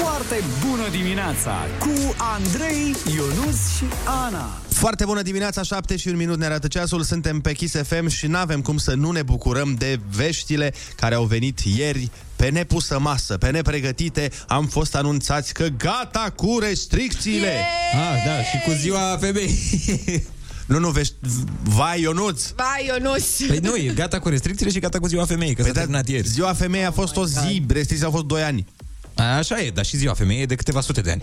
Foarte bună dimineața cu Andrei, Ionus și Ana. Foarte bună dimineața, 7 și un minut ne arată ceasul, suntem pe Kiss FM și n-avem cum să nu ne bucurăm de veștile care au venit ieri pe nepusă masă, pe nepregătite, am fost anunțați că gata cu restricțiile! Yeah! Ah, da, și cu ziua femei. Nu, nu, vești, vai Ionuț! Vai Ionuț! Păi nu, e gata cu restricțiile și gata cu ziua femeii, că Păi s-a terminat ieri. Ziua femeii a fost o zi, restricțiile au fost 2 ani. A, Așa e, dar și ziua femeii e de câteva sute de ani.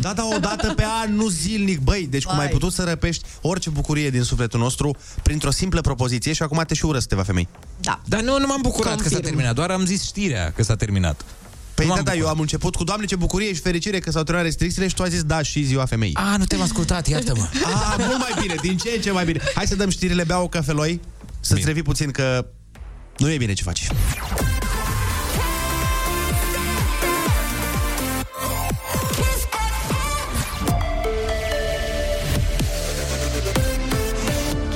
Da, da, o dată pe an, nu zilnic, băi. Deci cum ai Vai. putut să răpești orice bucurie din sufletul nostru printr-o simplă propoziție și acum te și ură să te va femei. Da. Dar nu, nu m-am bucurat că s-a Confirm. terminat, doar am zis știrea că s-a terminat. Păi Nu da, m-am da, eu bucurat. am început cu Doamne ce bucurie și fericire că s-au terminat restricțiile și tu ai zis da și ziua femeii. A, nu te-am ascultat, iartă-mă. A, mult mai bine, din ce în ce mai bine. Hai să dăm știrile, bea o cafeloi, să-ți Bine. revii puțin că nu e bine ce faci.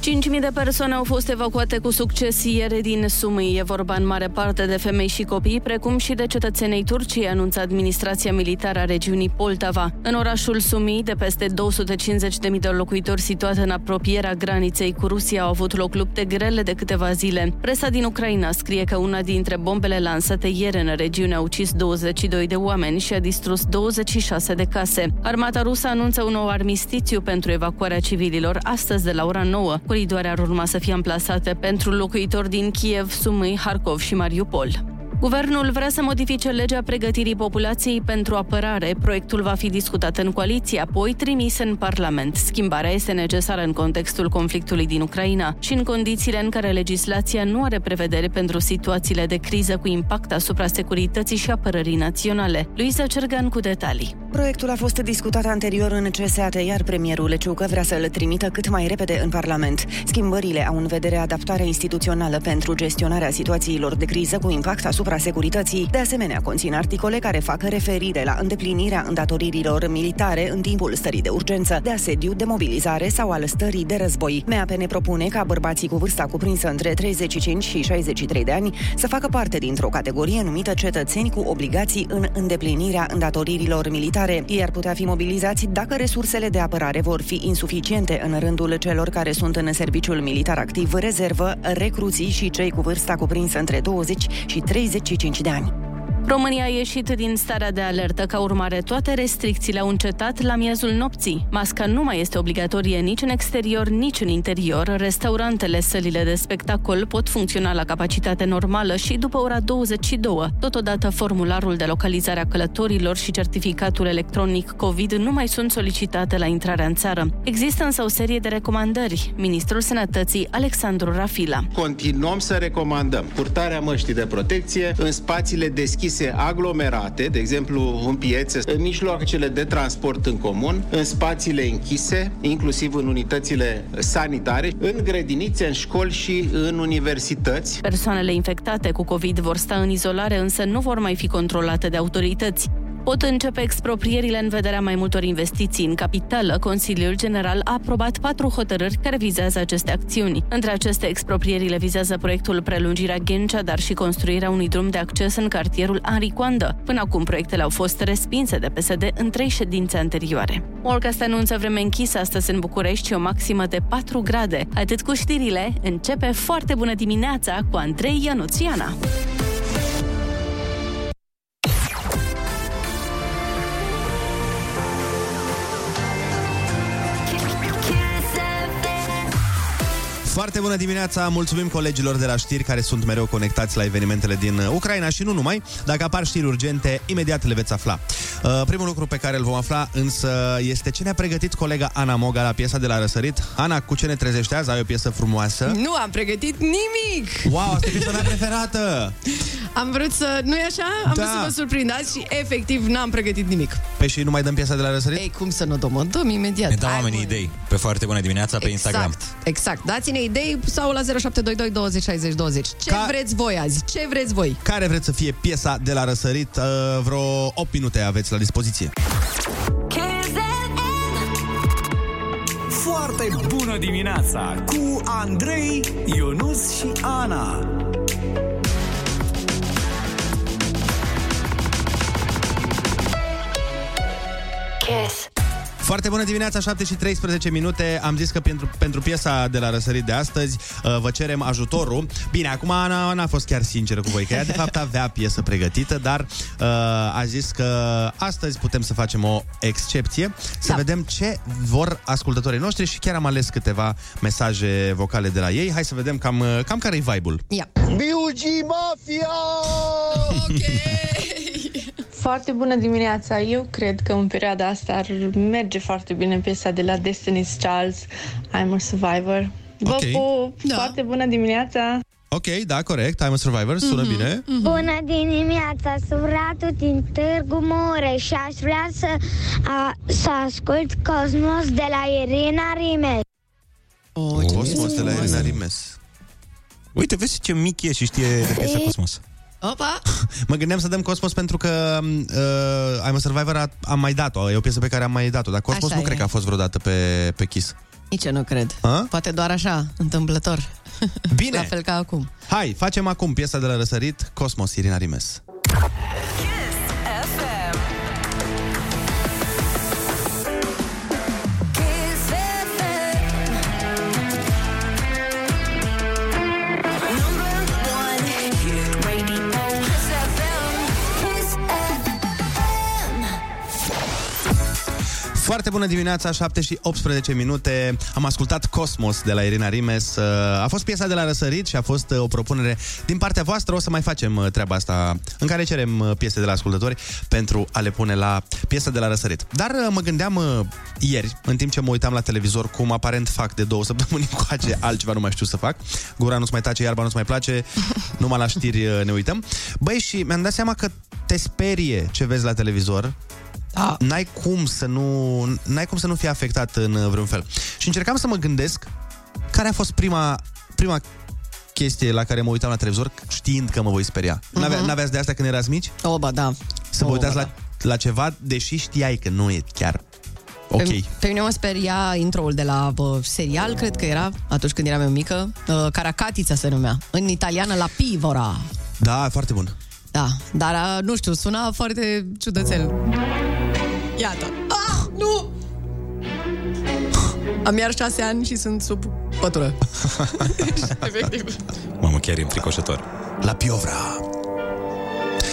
5.000 de persoane au fost evacuate cu succes ieri din Sumâi. E vorba în mare parte de femei și copii, precum și de cetățenii Turciei, anunță administrația militară a regiunii Poltava. În orașul Sumii, de peste 250.000 de locuitori situat în apropierea graniței cu Rusia, au avut loc lupte grele de câteva zile. Presa din Ucraina scrie că una dintre bombele lansate ieri în regiune a ucis 22 de oameni și a distrus 26 de case. Armata rusă anunță un nou armistițiu pentru evacuarea civililor astăzi de la ora 9. Coridoare ar urma să fie amplasate pentru locuitori din Kiev, Sumâi, Harkov și Mariupol. Guvernul vrea să modifice legea pregătirii populației pentru apărare. Proiectul va fi discutat în coaliție, apoi trimis în Parlament. Schimbarea este necesară în contextul conflictului din Ucraina și în condițiile în care legislația nu are prevedere pentru situațiile de criză cu impact asupra securității și apărării naționale. Luisa Cergan cu detalii. Proiectul a fost discutat anterior în CSAT, iar premierul Leciucă vrea să-l trimită cât mai repede în Parlament. Schimbările au în vedere adaptarea instituțională pentru gestionarea situațiilor de criză cu impact asupra asupra securității. De asemenea, conțin articole care fac referire la îndeplinirea îndatoririlor militare în timpul stării de urgență, de asediu, de mobilizare sau al stării de război. MAPN propune ca bărbații cu vârsta cuprinsă între 35 și 63 de ani să facă parte dintr-o categorie numită cetățeni cu obligații în îndeplinirea îndatoririlor militare. Ei ar putea fi mobilizați dacă resursele de apărare vor fi insuficiente în rândul celor care sunt în serviciul militar activ, rezervă, recruții și cei cu vârsta cuprinsă între 20 și 30最近几天。România a ieșit din starea de alertă. Ca urmare, toate restricțiile au încetat la miezul nopții. Masca nu mai este obligatorie nici în exterior, nici în interior. Restaurantele, sălile de spectacol pot funcționa la capacitate normală și după ora 22. Totodată, formularul de localizare a călătorilor și certificatul electronic COVID nu mai sunt solicitate la intrarea în țară. Există însă o serie de recomandări. Ministrul Sănătății, Alexandru Rafila. Continuăm să recomandăm purtarea măștii de protecție în spațiile deschise aglomerate, de exemplu în piețe, în mijloacele de transport în comun, în spațiile închise, inclusiv în unitățile sanitare, în grădinițe, în școli și în universități. Persoanele infectate cu COVID vor sta în izolare, însă nu vor mai fi controlate de autorități. Pot începe exproprierile în vederea mai multor investiții. În capitală, Consiliul General a aprobat patru hotărâri care vizează aceste acțiuni. Între aceste exproprierile vizează proiectul prelungirea Ghencea, dar și construirea unui drum de acces în cartierul Aricoandă. Până acum, proiectele au fost respinse de PSD în trei ședințe anterioare. Morcast anunță vreme închisă astăzi în București și o maximă de 4 grade. Atât cu știrile, începe foarte bună dimineața cu Andrei Ionuțiana. Foarte bună dimineața, mulțumim colegilor de la știri care sunt mereu conectați la evenimentele din Ucraina și nu numai. Dacă apar știri urgente, imediat le veți afla. Uh, primul lucru pe care îl vom afla însă este ce ne-a pregătit colega Ana Moga la piesa de la Răsărit. Ana, cu ce ne trezește azi? Ai o piesă frumoasă. Nu am pregătit nimic! Wow, asta e piesa mea preferată! Am vrut să... nu e așa? Am Da. vrut să vă surprindați și efectiv n-am pregătit nimic. Pe și nu mai dăm piesa de la Răsărit? Ei, cum să nu dăm? O dăm imediat. Ne dau Hai, oamenii mă. idei pe foarte bună dimineața pe Instagram. Exact, exact bune idei sau la 0722 20 60 20. Ce Ca... vreți voi azi? Ce vreți voi? Care vreți să fie piesa de la răsărit? Uh, vreo 8 minute aveți la dispoziție. Foarte bună dimineața cu Andrei, Ionus și Ana. Kiss. Foarte bună dimineața, 7 și 13 minute. Am zis că pentru, pentru piesa de la răsărit de astăzi uh, vă cerem ajutorul. Bine, acum Ana n-a fost chiar sinceră cu voi, că ea de fapt avea piesă pregătită, dar uh, a zis că astăzi putem să facem o excepție, să Da. vedem ce vor ascultătorii noștri și chiar am ales câteva mesaje vocale de la ei. Hai să vedem cam, uh, cam care e vibe-ul. Ia. BUG Mafia! Foarte bună dimineața! Eu cred că în perioada asta ar merge foarte bine piesa de la Destiny's Child, I'm a Survivor. Vă Ok. pup! Da. Foarte bună dimineața! Ok, da, corect, I'm a Survivor, sună Mhm. bine. Bună dimineața, sunt Radu din Târgu Mureș și aș vrea să, a, să ascult Cosmos de la Irina Rimes. Oh, ce Cosmos de la frumos. Irina Rimes. Uite, vezi ce mic e și știe de piesa Cosmos. Opa! Mă gândeam să dăm Cosmos pentru că uh, I'm a Survivor a, am mai dat-o, e o piesă pe care am mai dat-o, dar Cosmos Așa nu e. cred că a fost vreodată pe, pe Kiss. Nici eu nu cred. A? Poate doar așa, întâmplător. Bine, La fel ca acum. hai, facem acum piesa de la răsărit, Cosmos, Irina Rimes. Foarte bună dimineața, 7 și 18 minute. Am ascultat Cosmos de la Irina Rimes. Uh, A fost piesa de la răsărit și a fost uh, o propunere din partea voastră. O să mai facem uh, treaba asta în care cerem uh, piese de la ascultători pentru a le pune la piesa de la răsărit. Dar uh, mă gândeam uh, ieri, în timp ce mă uitam la televizor, cum aparent fac de două săptămâni încoace, altceva nu mai știu să fac. Gura nu-ți mai tace, iarba nu-ți mai place, numai la știri uh, ne uităm. Băi, și mi-am dat seama că te sperie ce vezi la televizor, Da. n-ai cum să nu n-ai cum să nu fii afectat în uh, vreun fel. Și încercam să mă gândesc care a fost prima prima chestie la care mă uitam la televizor știind că mă voi speria. N-avea, n-aveați de asta când erați mici? O, ba, da. Să vă O, uitați ba, la, la ceva, deși știai că nu e chiar ok. Pe, pe mine mă speria intro-ul de la bă, serial, cred că era, atunci când eram eu mică. Uh, Caracatița se numea. În italiană, la Pivora. Da, foarte bun. Da, dar uh, nu știu, suna foarte ciudățel. Iată. Ah, nu! Am iar șase ani și sunt sub pătură. Efectiv. Mamă, chiar e înfricoșător. La Piovra.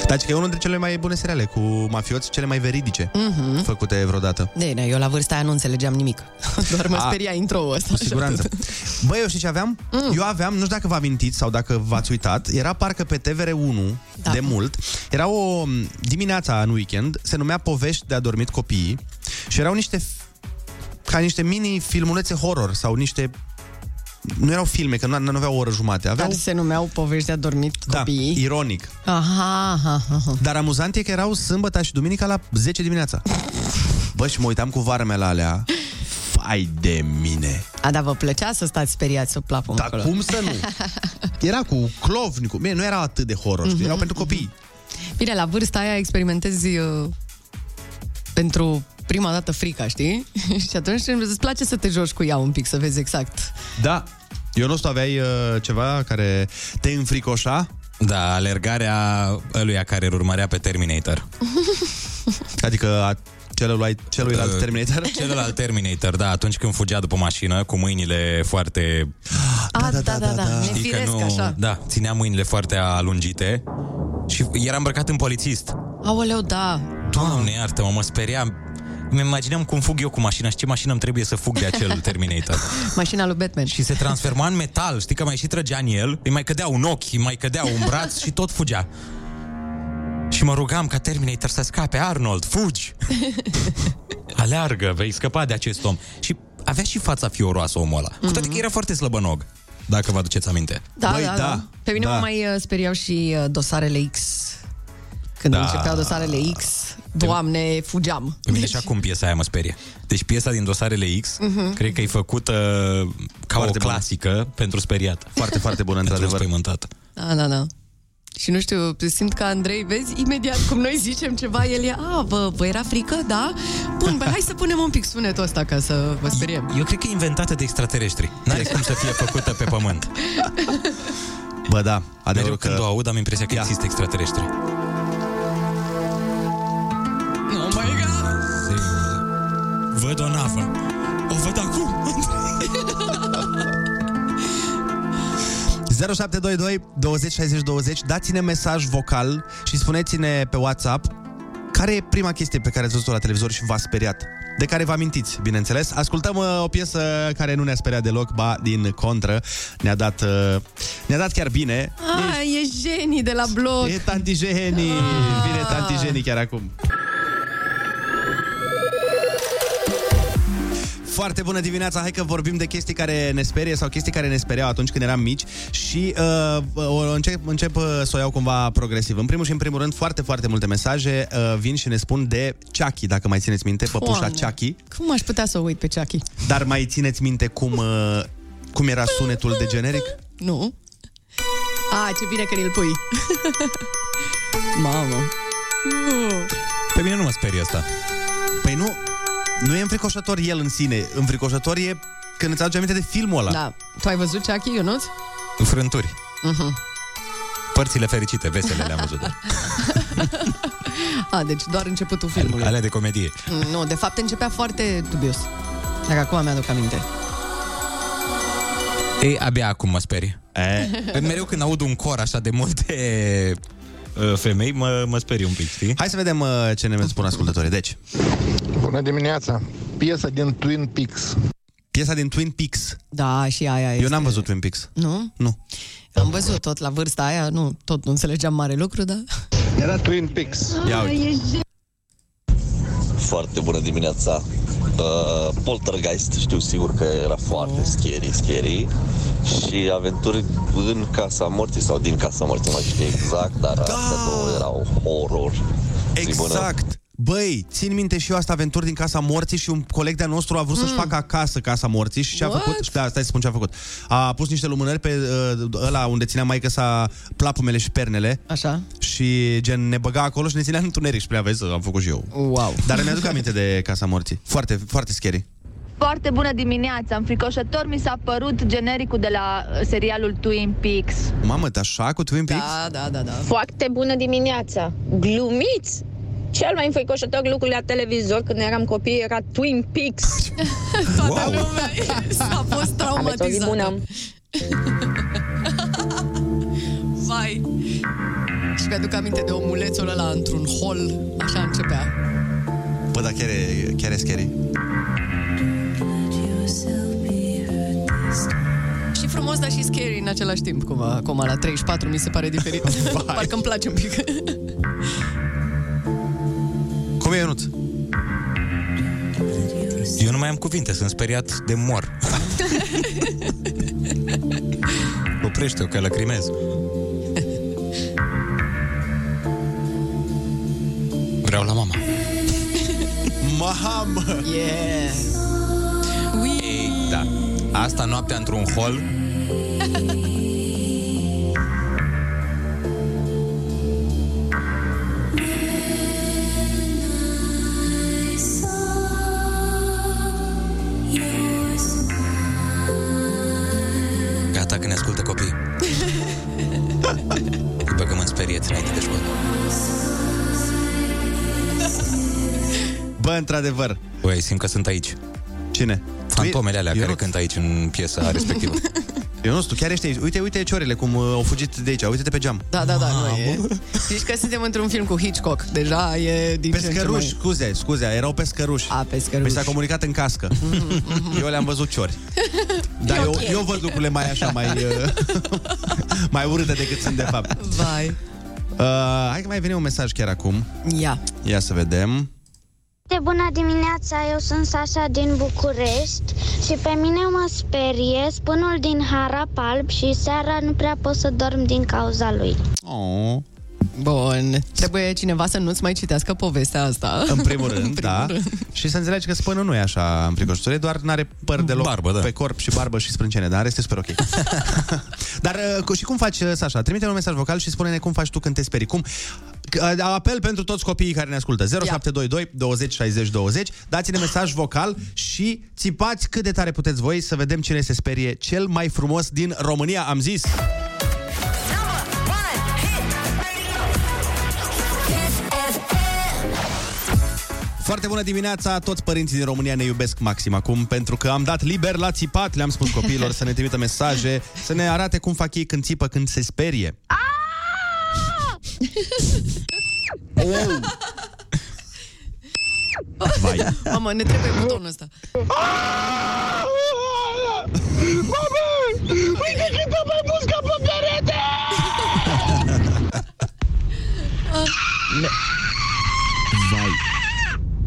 Dar că e unul dintre cele mai bune seriale cu mafioți, cele mai veridice Mhm. făcute vreodată. De, ne, eu la vârsta aia nu înțelegeam nimic. Doar mă A, speria intro-ul ăsta. Cu siguranță. Băi, eu știi ce aveam? Mm. Eu aveam, nu știu dacă vă amintiți sau dacă v-ați uitat, era parcă pe TVR1 Da. de mult. Era o dimineața în weekend, se numea Povești de adormit copiii și erau niște f- ca niște mini filmulețe horror sau niște nu erau filme, că nu, nu aveau o oră jumate. Aveau, Dar se numeau povești de adormit da, copiii. ironic. Aha, aha, aha. Dar amuzant e că erau sâmbătă și duminica la 10 dimineața. Bă, și mă uitam cu varmele alea. Fai de mine. A, dar vă plăcea să stați speriați sub plapumă Dar acolo. cum să nu? Era cu clovni, cu... Bine, nu era atât de horror, știi? Mhm, Erau pentru copii. Bine, la vârsta aia experimentezi uh, pentru prima dată frica, știi? și atunci îți place să te joci cu ea un pic, să vezi exact. Da. Eu nu știu, aveai uh, ceva care te înfricoșa? Da, alergarea ăluia care îl urmărea pe Terminator. Adică a celuilalt, celuilalt Uh, Terminator? Celălalt Terminator, da, atunci când fugea după mașină cu mâinile foarte... A, da, da, da, da, Știi că nefiresc nu... așa. Da, ținea mâinile foarte alungite și era îmbrăcat în polițist. Aoleu, da. Doamne, iartă-mă, mă speriam. Îmi imaginam cum fug eu cu mașina și ce mașină îmi trebuie să fug de acel Terminator. Mașina lui Batman. Și se transforma în metal, știi că mai și trăgea în el, îi mai cădea un ochi, îi mai cădea un braț și tot fugea. Și mă rugam ca Terminator să scape, Arnold, fugi! Aleargă, vei scăpa de acest om. Și avea și fața fioroasă omul ăla. Cu toate că era foarte slăbănog, dacă vă aduceți aminte. Da, Băi, da, da, da. Pe mine da. mă mai uh, speriau și uh, dosarele X. Când Da. începeau dosarele X, doamne, fugeam. Pe mine și acum piesa aia mă sperie. Deci piesa din dosarele X, Mhm. cred că e făcută ca Foarte o bună. clasică pentru speriat. Foarte, foarte bună, pentru într-adevăr. înspăimântat. Da, da, da. Și nu știu, simt că Andrei, vezi, imediat cum noi zicem ceva, el e, a, vă, vă era frică, da? Bun, bă, hai să punem un pic sunetul ăsta ca să vă speriem. Eu cred că e inventată de extraterestri. N-are cum să fie făcută pe pământ. Bă, da, Mereu adevărul când o că... aud am impresia că Ia. există extraterestri. Văd o navă. O văd acum. 0722 20 60 20 Dați-ne mesaj vocal și spuneți-ne pe WhatsApp care e prima chestie pe care ați văzut-o la televizor și v-a speriat. De care vă amintiți, bineînțeles. Ascultăm uh, o piesă care nu ne-a speriat deloc, ba din contră. Ne-a dat, uh, ne-a dat chiar bine. Ah, e genii de la blog. E Tanti Jeni. Vine Tanti Jeni chiar acum. Foarte bună dimineața, hai că vorbim de chestii care ne sperie sau chestii care ne speriau atunci când eram mici și uh, o încep, încep uh, să o iau cumva progresiv. În primul și în primul rând, foarte, foarte multe mesaje uh, vin și ne spun de Chucky, dacă mai țineți minte, păpușa Doamne. Chucky. Cum aș putea să o uit pe Chucky? Dar mai țineți minte cum, uh, cum era sunetul de generic? Nu. A, ce bine că îl pui. Mamă. Nu. Pe mine nu mă sperie asta. Păi nu, nu e înfricoșător el în sine. Înfricoșător e când îți aduce aminte de filmul ăla. Da. Tu ai văzut Chucky, Ionuț? Frânturi. Uh-huh. Părțile fericite, vesele le-am văzut. A, deci doar începutul filmului. Alea de comedie. Nu, de fapt începea foarte dubios. Dacă acum mi-aduc aminte. Ei, abia acum mă sperie. E. Mereu când aud un cor așa de multe uh, femei, mă, mă sperie un pic, știi? Hai să vedem uh, ce ne spun ascultătorii. Deci, Bună dimineața! Piesa din Twin Peaks. piesa din Twin Peaks. Da, și aia este... Eu n-am văzut Twin Peaks. Nu? Nu. Am văzut tot la vârsta aia, nu, tot nu înțelegeam mare lucru, dar... Era Twin Peaks. Ia uite. Foarte bună dimineața. Uh, Poltergeist, știu sigur că era foarte scary, scary. Și aventuri în Casa Morții sau din Casa Morții, nu mai știu exact, dar da. astea două erau horror. Zi bună. Exact. Băi, țin minte și eu asta aventuri din Casa Morții și un coleg de-a nostru a vrut mm. să-și facă acasă Casa Morții și ce-a What? făcut? Și da, stai să spun ce a făcut. A pus niște lumânări pe uh, ăla unde ținea maică sa plapumele și pernele Așa? și gen ne băga acolo și ne ținea în întuneric și prea vezi, am făcut și eu. Wow. Dar mi-aduc aminte de Casa Morții. Foarte, foarte scary. Foarte bună dimineața! Înfricoșător mi s-a părut genericul de la uh, serialul Twin Peaks. Mamă, te așa cu Twin Peaks? Da, da, da, da. Foarte bună dimineața! Glumiți! Cel mai înfricoșător lucru la televizor când eram copii era Twin Peaks. Toată lumea s-a fost Aveți o zi bună! traumatizată. Vai. Și mi-aduc aminte de omulețul ăla într-un hol, așa începea. Bă, dar chiar e, chiar e scary. Și frumos, dar și scary în același timp, cum acum la 34 mi se pare diferit. Parcă îmi place un pic. Cum e, Ionuț? Eu nu mai am cuvinte, sunt speriat de mor. Oprește-o, că lăcrimez. Vreau la mama. Mamă! Yeah! Ei, da. Asta noaptea într-un hol Gata că ne ascultă copii. Îi băgăm în sperieți înainte de școală. Bă, într-adevăr. Băi, simt că sunt aici. Cine? Fantomele alea Eu care nu- cântă aici în piesa respectivă. Eu nu știu, chiar ești aici. Uite, uite ciorele cum uh, au fugit de aici. Uite-te pe geam. Da, da, da, nu e. Zici că suntem într-un film cu Hitchcock. Deja e din ce în ce Pescăruși, mai... scuze, scuze, erau pescăruși. A, pescăruși. Mi s-a comunicat în cască. eu le-am văzut ciori. Dar E eu, ok. eu văd lucrurile mai așa, mai, uh, mai urâte decât sunt de fapt. Vai. Uh, hai că mai vine un mesaj chiar acum. Ia. Ia să vedem. De bună dimineața, eu sunt Sasha din București și pe mine mă sperie spânul din harap alb și seara nu prea pot să dorm din cauza lui. Oh. Bun. Trebuie cineva să nu-ți mai citească povestea asta. În primul rând, În primul da. rând. Și să înțelegi că spânul nu e așa înfricoșător, e doar n-are păr deloc Barbă, da. pe corp și barbă și sprâncene, dar este super ok. dar uh, cu- și cum faci, uh, Sasha? Trimite un mesaj vocal și spune-ne cum faci tu când te sperii. Cum? Uh, Apel pentru toți copiii care ne ascultă. 0722 20 60 20. Dați-ne mesaj vocal și țipați cât de tare puteți voi să vedem cine se sperie cel mai frumos din România, am zis. Foarte bună dimineața, toți părinții din România ne iubesc maxim acum pentru că am dat liber la țipat, le-am spus copiilor să ne trimită mesaje, să ne arate cum fac ei când țipă, când se sperie. Oh! Vai. Mamă, ne trebuie butonul ăsta. Mama! Uite cât am mai muscat pe perete!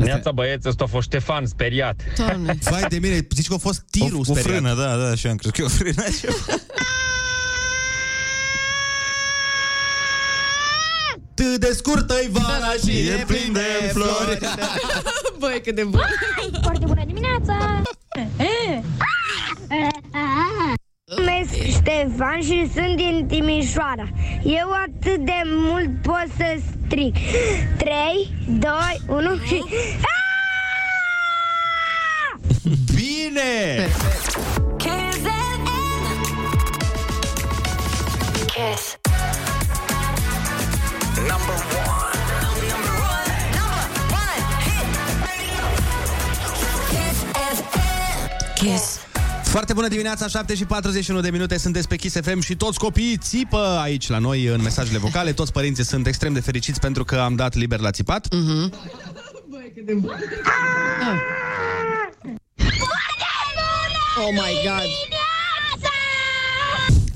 Vai. Neața băieți, ăsta a fost Ștefan, speriat. Doamne. Vai de mine, zici că a fost tirul o, o speriat. frână, da, da, și eu am crezut că e o frână. Cât de scurtă-i vara și e plin de flori. Băi, cât de bun. Foarte bună dimineața! Numesc Ștefan și sunt din Timișoara. Eu atât de mult pot să stric. 3, 2, 1 și... Bine! Kiss. Number one. Number one. Number one. Hit radio. Kiss FM. Kiss. Foarte bună dimineața, 7 și 41 de minute, sunteți pe Kiss FM și toți copiii țipă aici la noi în mesajele vocale. Toți părinții sunt extrem de fericiți pentru că am dat liber la țipat. Mhm. Oh my god.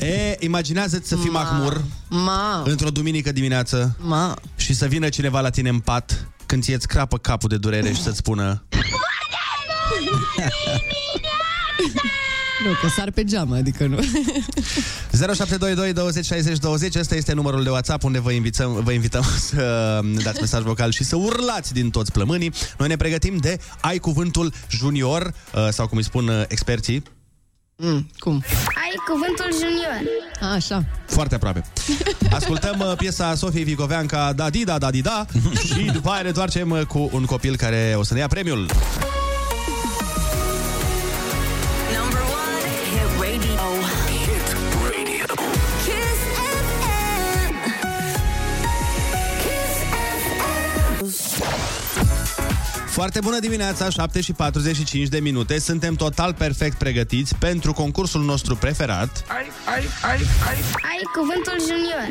E, imaginează-ți să fii Ma. mahmur Ma. într-o duminică dimineață Ma. și să vină cineva la tine în pat când ți-e crapă capul de durere și să-ți spună Nu, că sar pe geamă, adică nu. 0722 20 60 20 Ăsta este numărul de WhatsApp unde vă invităm, vă invităm să ne dați mesaj vocal și să urlați din toți plămânii. Noi ne pregătim de Ai Cuvântul Junior uh, sau cum îi spun uh, experții. Mm, cum? Ai cuvântul junior. Așa. Foarte aproape. Ascultăm uh, piesa Sofiei Vigoveanca Da Di Da Da Di Da și după aia ne întoarcem uh, cu un copil care o să ne ia premiul. Foarte bună dimineața, 7 și 45 de minute. Suntem total perfect pregătiți pentru concursul nostru preferat. Ai, ai, ai, ai. Ai cuvântul junior.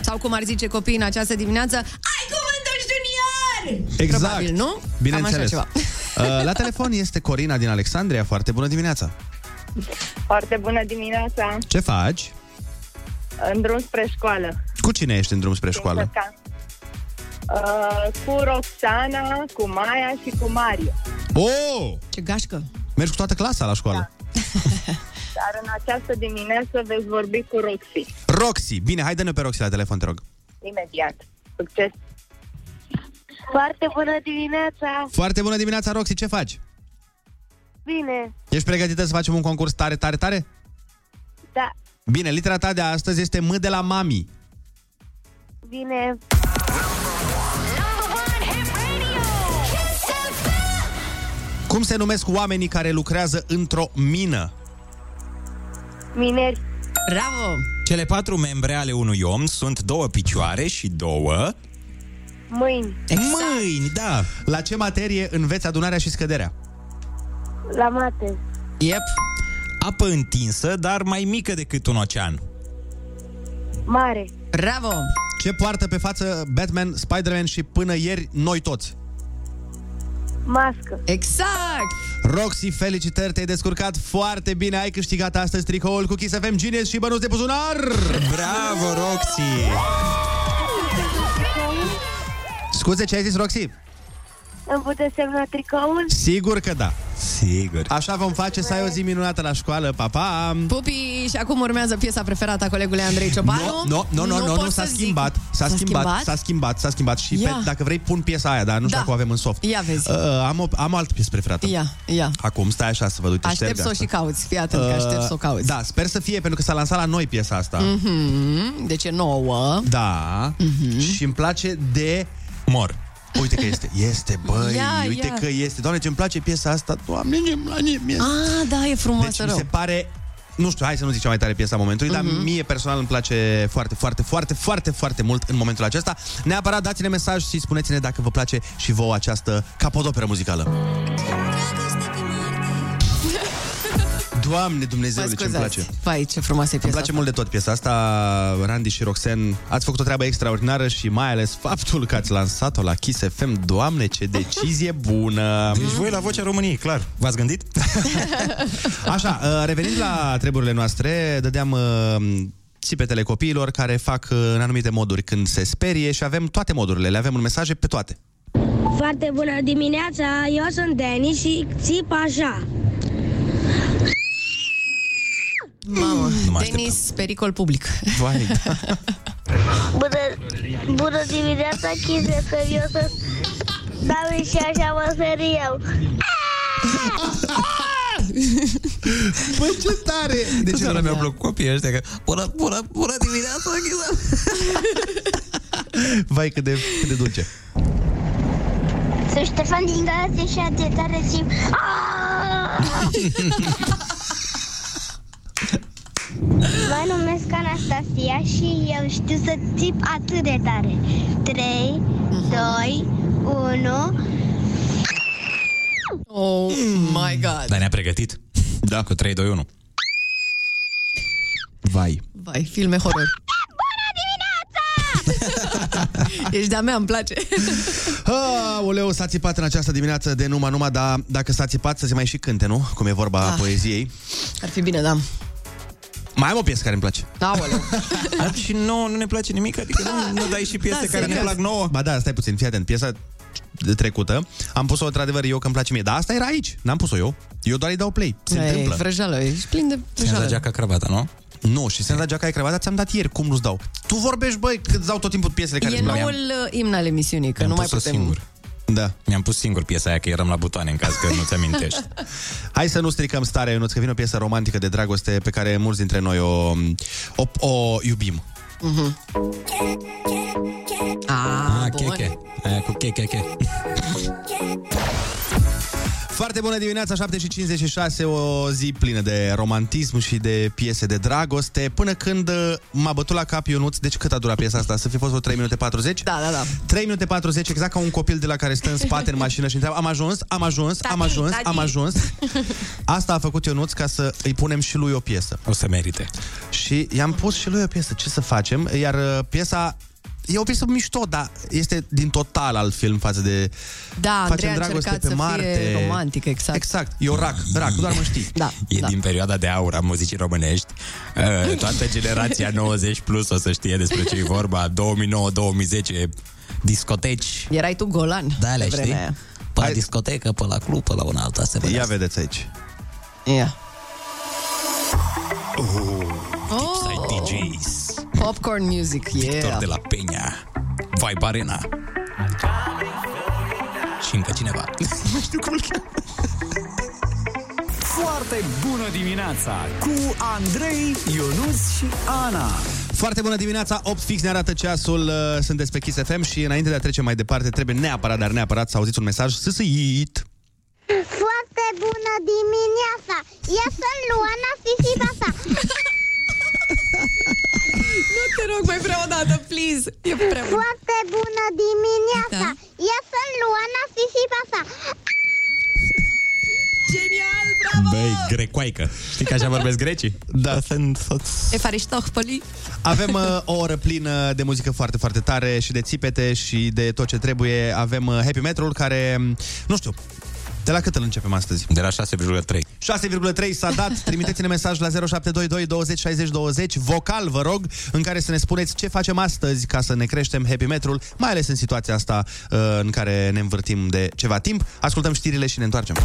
Sau cum ar zice copiii în această dimineață, ai cuvântul junior! Exact. Probabil, nu? Bineînțeles. Cam așa ceva. Uh, La telefon este Corina din Alexandria. Foarte bună dimineața. Foarte bună dimineața! Ce faci? În drum spre școală. Cu cine ești în drum spre școală? Uh, cu Roxana, cu Maia și cu Mario. Oh! Ce gașcă! Mergi cu toată clasa la școală. Dar în această dimineață veți vorbi cu Roxy. Roxy. Bine, hai dă-ne pe Roxy la telefon, te rog. Imediat. Succes! Foarte bună dimineața! Foarte bună dimineața, Roxy. Ce faci? Bine, Ești pregătită să facem un concurs tare, tare, tare? da, Bine, litera ta de astăzi este M de la mami. bine. Cum se numesc oamenii care lucrează într-o mină? Mineri. Bravo! Cele patru membre ale unui om sunt două picioare și două... Mâini. Exact. Mâini, da. La ce materie înveți adunarea și scăderea? La mate. Yep. Apă întinsă, dar mai mică decât un ocean. Mare. Bravo! Ce poartă pe față Batman, Spider-Man și până ieri noi toți? Mască. Exact! Roxy, felicitări, te-ai descurcat foarte bine, ai câștigat astăzi tricoul cu Kiss FM Genius și bănuți de buzunar! Bravo, Roxy! Scuze, ce ai zis, Roxy? Îmi puteți semna tricoul? Sigur că da. Sigur. Așa vom face să ai o zi minunată la școală. Pa, pa! Pupi, și acum urmează piesa preferată a colegului Andrei Ciobanu. Nu, nu, nu, nu, pot nu, s-a să zic. schimbat. S-a schimbat, s-a schimbat, s-a schimbat. Și pe, Ia. dacă vrei, pun piesa aia, dar nu știu Da. dacă o avem în soft. Ia vezi. Uh, am, o, am o altă piesă preferată. Ia, ia. Acum, stai așa să văd, uite, Aștept șterg să o asta. și cauți. Fii atent că aștept să o cauți. Da, sper să fie, pentru că s-a lansat la noi piesa asta. Mhm, Deci e nouă. Da, Mhm. și îmi place de... Mor. Uite că este, este, băi, Ia, uite ia. că este. Doamne, ce-mi place piesa asta, doamne, ce-mi place piesa. Ah, da, e frumoasă Deci mi rău. se pare nu știu, hai să nu zic cea mai tare piesă a momentului, uh-huh. dar mie personal îmi place foarte, foarte, foarte, foarte, foarte mult în momentul acesta. Neapărat dați-ne mesaj și spuneți-ne dacă vă place și vouă această capodoperă muzicală. Doamne Dumnezeule, ce îmi place. Vai, ce frumoasă e Îmi piesa place mult de tot piesa asta, Randy și Roxen. Ați făcut o treabă extraordinară și mai ales faptul că ați lansat-o la Kiss FM. Doamne, ce decizie bună! Deci voi la Vocea României, clar. V-ați gândit? Așa, uh, revenind la treburile noastre, dădeam uh, țipetele copiilor care fac uh, în anumite moduri când se sperie și avem toate modurile, le avem în mesaje pe toate. Foarte bună dimineața, eu sunt Denis și țip așa. Mamă, Nu mă Denis, pericol public. Vai, Bună, bună dimineața, chise, că eu sunt David și așa mă sări eu. Băi, ce tare! De ce nu mi-au plăcut copiii ăștia? Că, bună, bună, bună dimineața, Ghisa! Vai, cât de, cât de dulce. Sunt Ștefan din Galație și de tare simt. Mă numesc Anastasia și eu știu să țip atât de tare. 3, 2, 1... Oh my god. Dar ne-a pregătit. Da. Cu 3, 2, 1. Vai. Vai, filme horror. Ești de-a mea, îmi place. Aoleu, s-a țipat în această dimineață de numai numai, dar dacă s-a țipat să se mai și cânte, nu? Cum e vorba Ah. ah. poeziei. Ar fi bine, da. Mai am o piesă care îmi place. Aoleu. și nouă nu ne place nimic? Adică nu, nu dai și piese Da, care ne serios. plac nouă? Ba da, stai puțin, fii atent. Piesa de trecută, am pus-o într-adevăr eu că îmi place mie, dar asta era aici, n-am pus-o eu. Eu doar îi dau play. Se Ei, întâmplă. vrăjeală, ești plin de Ți-am dat vrăjeală. geaca cravata, nu? Nu, și ți-am dat geaca e cravata, ți-am dat ieri, cum nu-ți dau? Tu vorbești, băi, că îți dau tot timpul piesele care E îți plac. noul uh, imn al emisiunii, că Mi-am nu mai pus-o putem... singur. Da. Mi-am pus singur piesa aia, că eram la butoane în caz că nu-ți amintești. Hai să nu stricăm starea, Ionuț, că vine o piesă romantică de dragoste pe care mulți dintre noi o, o, o iubim. Mhm. Ah, Ah, bun. cheche. Aia cu cheche, cheche. Foarte bună dimineața, 7 și 56, o zi plină de romantism și de piese de dragoste, până când uh, m-a bătut la cap Ionuț, deci cât a durat piesa asta? Să fi fost o 3 minute 40? Da, da, da. 3 minute 40, exact ca un copil de la care stă în spate în mașină și întreabă, am ajuns, am ajuns, am Tati, ajuns, tati." am ajuns. Asta a făcut Ionuț ca să îi punem și lui o piesă. O să merite. Și i-am pus și lui o piesă, ce să facem? Iar uh, piesa E o piesă mișto, dar este din total alt film față de Da, Andrei Facem a dragoste încercat pe să Marte. fie romantic, exact. Exact, eu rac, rac, doar mă știi. Da, E da. din perioada de aur a muzicii românești. Uh, Toată generația 90 plus o să știe despre ce e vorba. 2009-2010, discoteci. Erai tu golan Da, le pe știi? vremea aia. Pe la discotecă, pe la club, pe la un alt asemenea. Ia vedeți aici. Ia. Tipside DJs. Popcorn music, Victor yeah. de la Peña. Vibe Arena. Și încă cineva. Nu știu cum îl cheamă. Foarte bună dimineața cu Andrei, Ionus și Ana. Foarte bună dimineața, 8 fix ne arată ceasul, uh, sunteți pe Kiss FM și înainte de a trece mai departe, trebuie neapărat, dar neapărat să auziți un mesaj sâsâit. Foarte bună dimineața! Eu sunt Luana Fisibasa. Nu te rog, mai vreau o dată, please. E prea mult. Foarte bună dimineața! Da. Eu sunt Luana Fisibasa. Genial, bravo! Băi, grecoaică. Știi că așa vorbesc grecii? Da. Sunt... Efaristohpoli. Avem uh, o oră plină de muzică foarte, foarte tare și de țipete și de tot ce trebuie. Avem uh, Happy Metrul care, um, nu știu, de la cât îl începem astăzi? De la 6,3. 6,3 s-a dat. Trimiteți-ne mesaj la 0722 20 60 20, vocal, vă rog, în care să ne spuneți ce facem astăzi ca să ne creștem happy metrul, mai ales în situația asta uh, în care ne învârtim de ceva timp. Ascultăm știrile și ne întoarcem.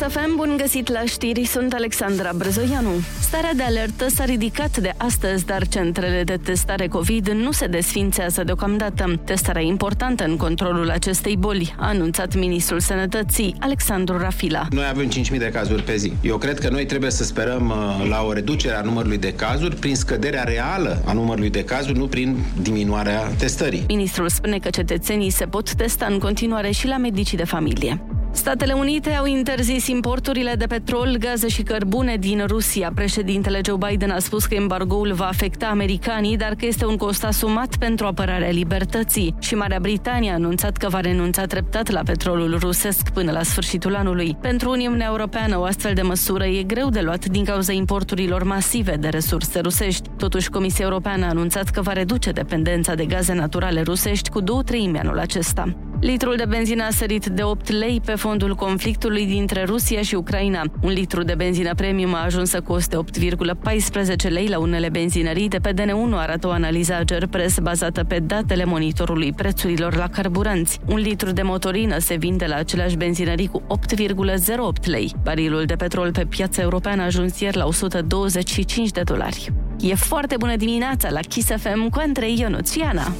Kiss FM, bun găsit la știri, sunt Alexandra Brezoianu. Starea de alertă s-a ridicat de astăzi, dar centrele de testare COVID nu se desfințează deocamdată. Testarea importantă în controlul acestei boli, a anunțat ministrul sănătății, Alexandru Rafila. Noi avem 5.000 de cazuri pe zi. Eu cred că noi trebuie să sperăm uh, la o reducere a numărului de cazuri prin scăderea reală a numărului de cazuri, nu prin diminuarea testării. Ministrul spune că cetățenii se pot testa în continuare și la medicii de familie. Statele Unite au interzis importurile de petrol, gaze și cărbune din Rusia. Președintele Joe Biden a spus că embargoul va afecta americanii, dar că este un cost asumat pentru apărarea libertății. Și Marea Britanie a anunțat că va renunța treptat la petrolul rusesc până la sfârșitul anului. Pentru Uniunea Europeană, o astfel de măsură e greu de luat din cauza importurilor masive de resurse rusești. Totuși, Comisia Europeană a anunțat că va reduce dependența de gaze naturale rusești cu două treimi anul acesta. Litrul de benzină a sărit de 8 lei pe fondul conflictului dintre Rusia și Ucraina. Un litru de benzină premium a ajuns să coste 8,14 lei la unele benzinării. De pe DN1 arată o analiză a Gerpres bazată pe datele monitorului prețurilor la carburanți. Un litru de motorină se vinde la aceleași benzinării cu 8,08 lei. Barilul de petrol pe piața europeană a ajuns ieri la 125 de dolari. E foarte bună dimineața la Kiss FM cu Andrei Ionuțiana.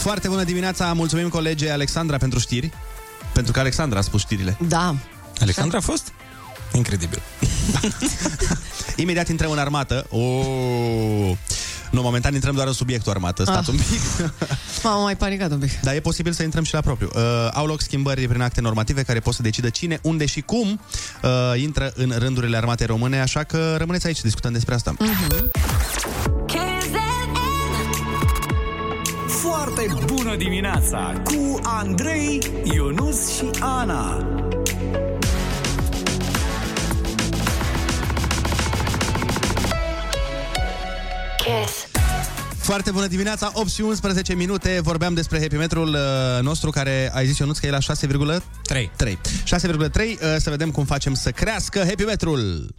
Foarte bună dimineața, mulțumim colegii Alexandra pentru știri. Pentru că Alexandra a spus știrile. Da. Alexandra a fost? Incredibil. Imediat intrăm în armată. O... Nu, momentan intrăm doar în subiectul armată. Stați Ah. un pic. M-am mai panicat un pic. Dar e posibil să intrăm și la propriu. Uh, au loc schimbări prin acte normative care pot să decidă cine, unde și cum uh, intră în rândurile armatei române, așa că rămâneți aici, discutăm despre asta. Foarte bună dimineața cu Andrei, Ionus și Ana. Kiss. Foarte bună dimineața, 8 și 11 minute. Vorbeam despre Happy Metrul uh, nostru care ai zis Ionuț că e la 6,3. 3. 6,3. Uh, să vedem cum facem să crească Happy Metrul.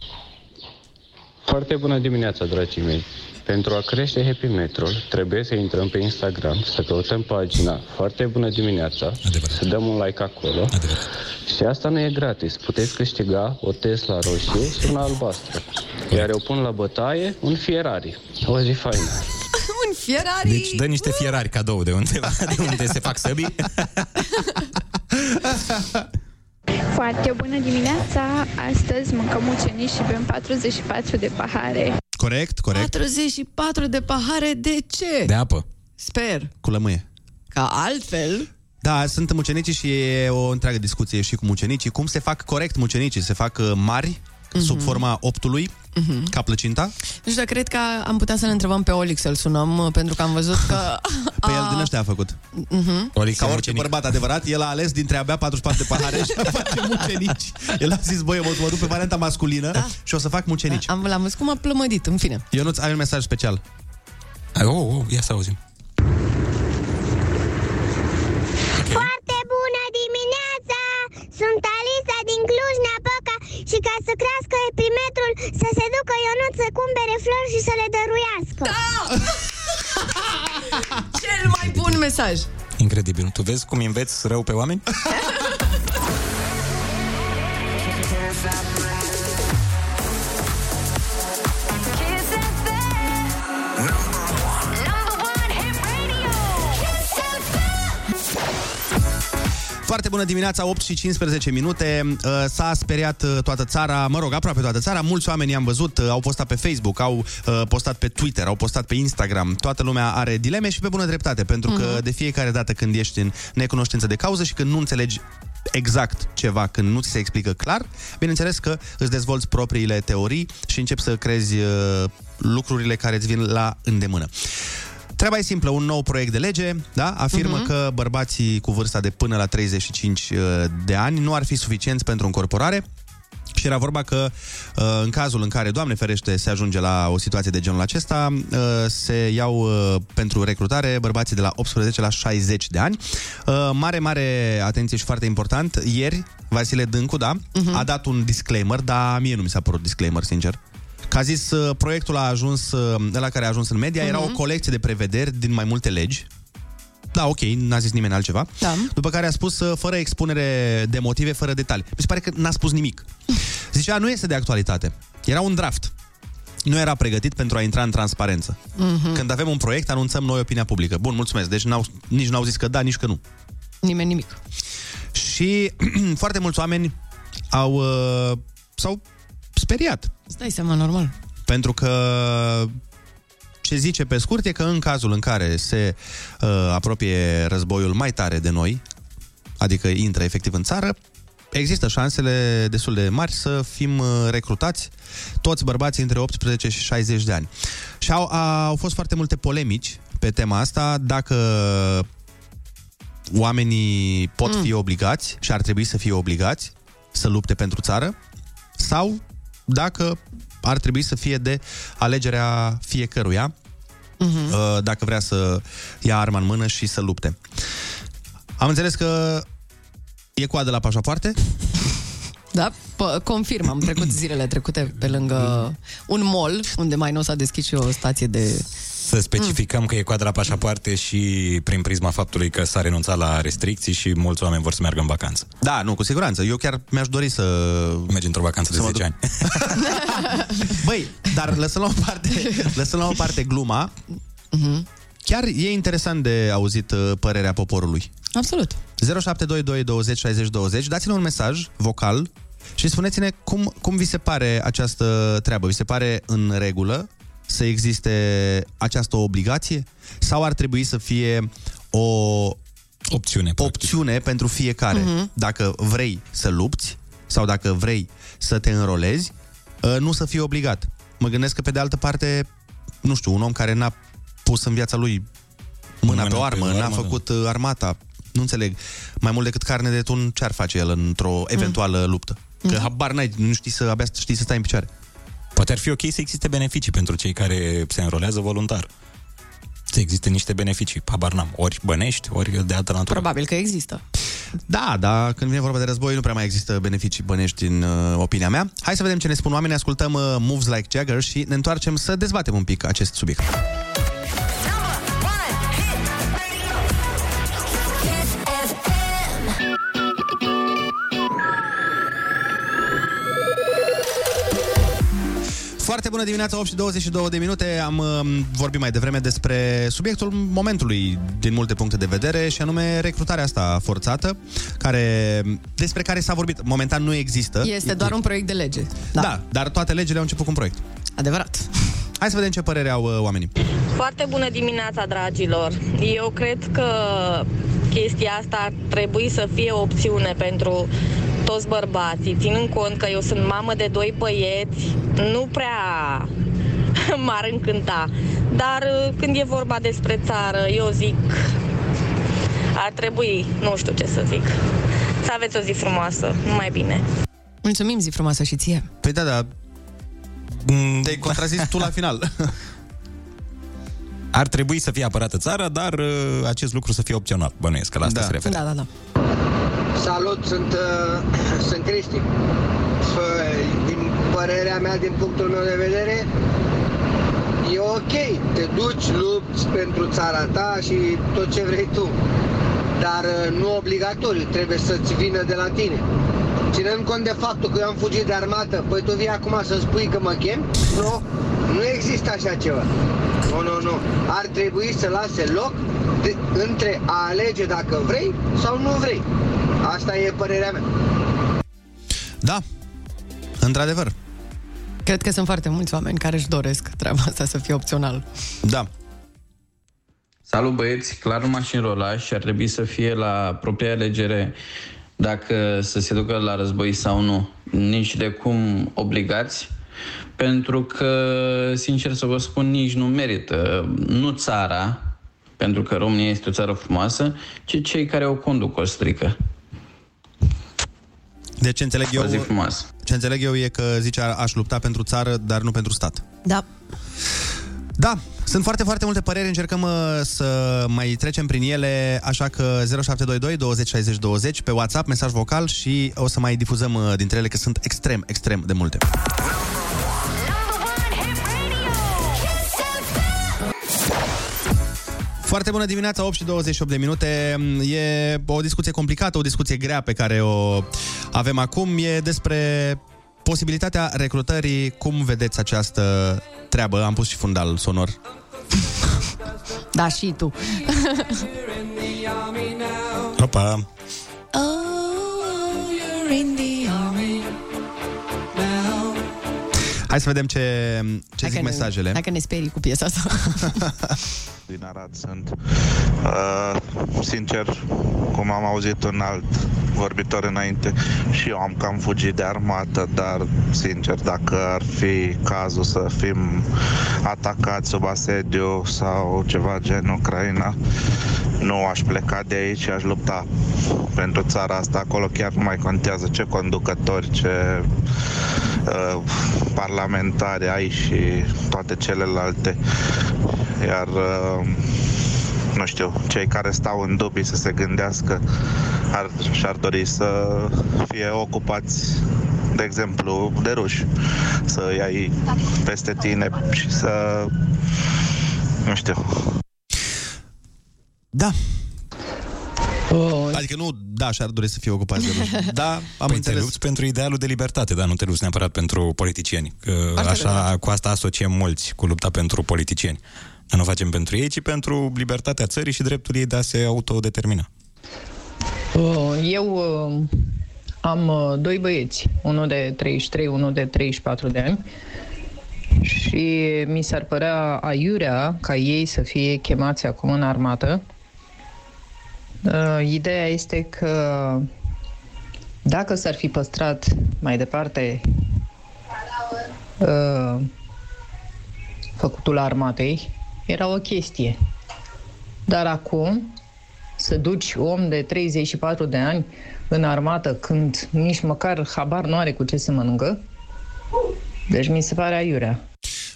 Foarte bună dimineața, dragii mei! Pentru a crește Happy Metrol, trebuie să intrăm pe Instagram, să căutăm pagina Foarte bună dimineața, Adevărat. să dăm un like acolo. Adevărat. Și asta nu e gratis. Puteți câștiga o Tesla roșie și una albastră. Iar eu pun la bătaie un Ferrari. O zi faină. Un Ferrari! Deci dă niște fierari cadou de undeva, de unde se fac săbii. Foarte bună dimineața! Astăzi mâncăm ucenici și bem 44 de pahare. Corect, corect. 44 de pahare, de ce? De apă. Sper. Cu lămâie. Ca altfel... Da, sunt mucenicii și e o întreagă discuție și cu mucenicii. Cum se fac corect mucenicii? Se fac uh, mari, Mhm. sub forma optului, ca plăcinta? Nu știu, dar cred că am putea să-l întrebăm pe Olix să-l sunăm, uh, pentru că am văzut că... Pe el din ăștia a făcut. Mhm. Olix Ca orice bărbat adevărat, el a ales dintre abia 44 de pahare și a face mucenici. El a zis, băi, eu o să mă duc pe varianta masculină da. și o să fac mucenici. Am, l-am văzut cum a plămădit, în fine. Ionuț, ai un mesaj special. Oh, oh, ia să auzim. Foarte bună dimineața! Sunt Alisa din Cluj-Napoca și ca să crească epimetrul, să se ducă Ionut să cumpere flori și să le dăruiască. Da! Cel mai bun mesaj! Incredibil. Tu vezi cum înveți rău pe oameni? Foarte bună dimineața, 8 și 15 minute. Uh, S-a speriat uh, toată țara, mă rog, aproape toată țara. Mulți oameni am văzut, uh, au postat pe Facebook, au uh, postat pe Twitter, au postat pe Instagram. Toată lumea are dileme și pe bună dreptate, pentru că Mhm. de fiecare dată când ești în necunoștință de cauză și când nu înțelegi exact ceva, când nu ți se explică clar, bineînțeles că îți dezvolți propriile teorii și începi să crezi uh, lucrurile care îți vin la îndemână. Treaba e simplă, un nou proiect de lege da, afirmă Mhm. uh-huh. că bărbații cu vârsta de până la 35 de ani nu ar fi suficienți pentru încorporare și era vorba că uh, în cazul în care, Doamne ferește, se ajunge la o situație de genul acesta, uh, se iau uh, pentru recrutare bărbații de la 18 la 60 de ani. Uh, Mare, mare atenție și foarte important, ieri Vasile Dâncu, da, uh-huh. a dat un disclaimer, dar mie nu mi s-a părut disclaimer, sincer. Că a zis, uh, proiectul a ajuns, uh, la care a ajuns în media, era o Mhm. colecție de prevederi din mai multe legi. Da, ok, n-a zis nimeni altceva. Da. După care a spus, uh, fără expunere de motive, fără detalii. Mi se pare că n-a spus nimic. Zicea, nu este de actualitate. Era un draft. Nu era pregătit pentru a intra în transparență. Mhm. Când avem un proiect, anunțăm noi opinia publică. Bun, mulțumesc. Deci n-au, nici n-au zis că da, nici că nu. Nimeni nimic. Și foarte mulți oameni au uh, s-au speriat. Îți dai seama, normal. Pentru că ce zice pe scurt e că în cazul în care se uh, apropie războiul mai tare de noi, adică intră efectiv în țară, există șansele destul de mari să fim uh, recrutați toți bărbații între 18 și 60 de ani. Și au, au fost foarte multe polemici pe tema asta, dacă oamenii pot fi obligați și ar trebui să fie obligați să lupte pentru țară sau dacă ar trebui să fie de alegerea fiecăruia uh, dacă vrea să ia arma în mână și să lupte. Am înțeles că e coadă la pașapoarte? Da, p- confirm, am trecut zilele trecute pe lângă un mall, unde mai nou s-a deschis și o stație de... Să specificăm că e coadă la pașapoarte și prin prisma faptului că s-a renunțat la restricții și mulți oameni vor să meargă în vacanță. Da, nu, cu siguranță. Eu chiar mi-aș dori să... Mergi într-o vacanță de Să mă 10 ani. Băi, dar lăsăm la o parte, lăsăm la o parte gluma. Chiar e interesant de auzit uh, părerea poporului. Absolut. 0722 20 60 20. Dați-ne un mesaj vocal și spuneți-ne cum, cum vi se pare această treabă. Vi se pare în regulă să existe această obligație? Sau ar trebui să fie o opțiune, opțiune pentru fiecare? Mhm. Dacă vrei să lupți sau dacă vrei să te înrolezi, uh, nu să fii obligat. Mă gândesc că pe de altă parte, nu știu, un om care n-a pus în viața lui mâna, Mâna pe o pe armă, o n-a armă, da. făcut uh, armata, nu înțeleg. Mai mult decât carne de tun, ce ar face el într-o eventuală luptă? Că habar n-ai, nu știi să, abia știi să stai în picioare. Poate ar fi ok să existe beneficii pentru cei care se înrolează voluntar. Să existe niște beneficii, habar n-am, ori bănești, ori de altă natură. Probabil că există. Da, dar când vine vorba de război, nu prea mai există beneficii bănești în uh, opinia mea. Hai să vedem ce ne spun oamenii, ascultăm uh, Moves Like Jagger și ne întoarcem să dezbatem un pic acest subiect. Bună dimineața, 8 și 22 de minute. Am uh, vorbit mai devreme despre subiectul momentului din multe puncte de vedere și anume recrutarea asta forțată, care, despre care s-a vorbit. Momentan nu există. Este doar un proiect de lege. Da. da, dar toate legile au început cu un proiect. Adevărat. Hai să vedem ce părere au uh, oamenii. Foarte bună dimineața, dragilor! Eu cred că chestia asta ar trebui să fie o opțiune pentru toți bărbații, ținând cont că eu sunt mamă de doi băieți, nu prea m-ar încânta. Dar uh, când e vorba despre țară, eu zic ar trebui, nu știu ce să zic. Să aveți o zi frumoasă, numai bine. Mulțumim, zi frumoasă și ție. Păi da, da. Te-ai contrazis tu la final. Ar trebui să fie apărată țara, dar uh, acest lucru să fie opțional. Bănuiesc că la asta Da. se referă. Da, da, da. Salut, sunt, uh, sunt Cristi. Păi, din părerea mea, din punctul meu de vedere, e ok, te duci, lupți pentru țara ta și tot ce vrei tu. Dar uh, nu obligatoriu, trebuie să-ți vină de la tine. Ținând cont de faptul că eu am fugit de armată, păi tu vii acum să spui că mă chem? Nu, nu există așa ceva. Nu, nu, nu. Ar trebui să lase loc de, între a alege dacă vrei sau nu vrei. Asta e părerea mea. Da, într-adevăr. Cred că sunt foarte mulți oameni care își doresc treaba asta să fie opțional. Da. Salut băieți, clar numai și înrolași și ar trebui să fie la propria alegere dacă să se ducă la război sau nu. Nici de cum obligați, pentru că, sincer să vă spun, nici nu merită. Nu țara, pentru că România este o țară frumoasă, ci cei care o conduc o strică. Deci ce înțeleg eu, O zi frumoasă. ce înțeleg eu e că zice a- aș lupta pentru țară, dar nu pentru stat. Da. Da, sunt foarte, foarte multe păreri, încercăm uh, să mai trecem prin ele, așa că 0722 20 60 20 pe WhatsApp, mesaj vocal și o să mai difuzăm uh, dintre ele, că sunt extrem, extrem de multe. Foarte bună dimineața, 8 și 28 de minute. E o discuție complicată, o discuție grea pe care o avem acum. E despre posibilitatea recrutării. Cum vedeți această treabă? Am pus și fundal sonor. Da, și tu. Opa! Oh, you're in the Hai să vedem ce, ce Hai zic că ne- mesajele. Hai că ne sperii cu piesa asta. din Arad sunt. Uh, sincer, cum am auzit un alt vorbitor înainte, și eu am cam fugit de armată, dar, sincer, dacă ar fi cazul să fim atacați sub asediu sau ceva gen Ucraina, nu aș pleca de aici și aș lupta pentru țara asta. Acolo chiar nu mai contează ce conducători, ce uh, parlamentari ai și toate celelalte. Iar uh, nu știu, cei care stau în dubii să se gândească ar, și-ar dori să fie ocupați de exemplu, de ruși, să îi ai peste tine și să, nu știu, Da. Adică nu, da, și-ar dori să fie ocupați de ruși. Da, am păi înțeles. te lupți pentru idealul de libertate, dar nu te lupți neapărat pentru politicieni. Că Asta așa, adevărat. cu asta asociem mulți, cu lupta pentru politicieni. Dar nu o facem pentru ei, ci pentru libertatea țării și dreptul ei de a se autodetermina. Uh, Eu uh, am uh, doi băieți, unul de 33, unul de 34 de ani și mi s-ar părea aiurea ca ei să fie chemați acum în armată. Uh, Ideea este că dacă s-ar fi păstrat mai departe uh, făcutul armatei, era o chestie. Dar acum să duci om de 34 de ani în armată când nici măcar habar nu are cu ce să mănâncă, deci mi se pare aiurea.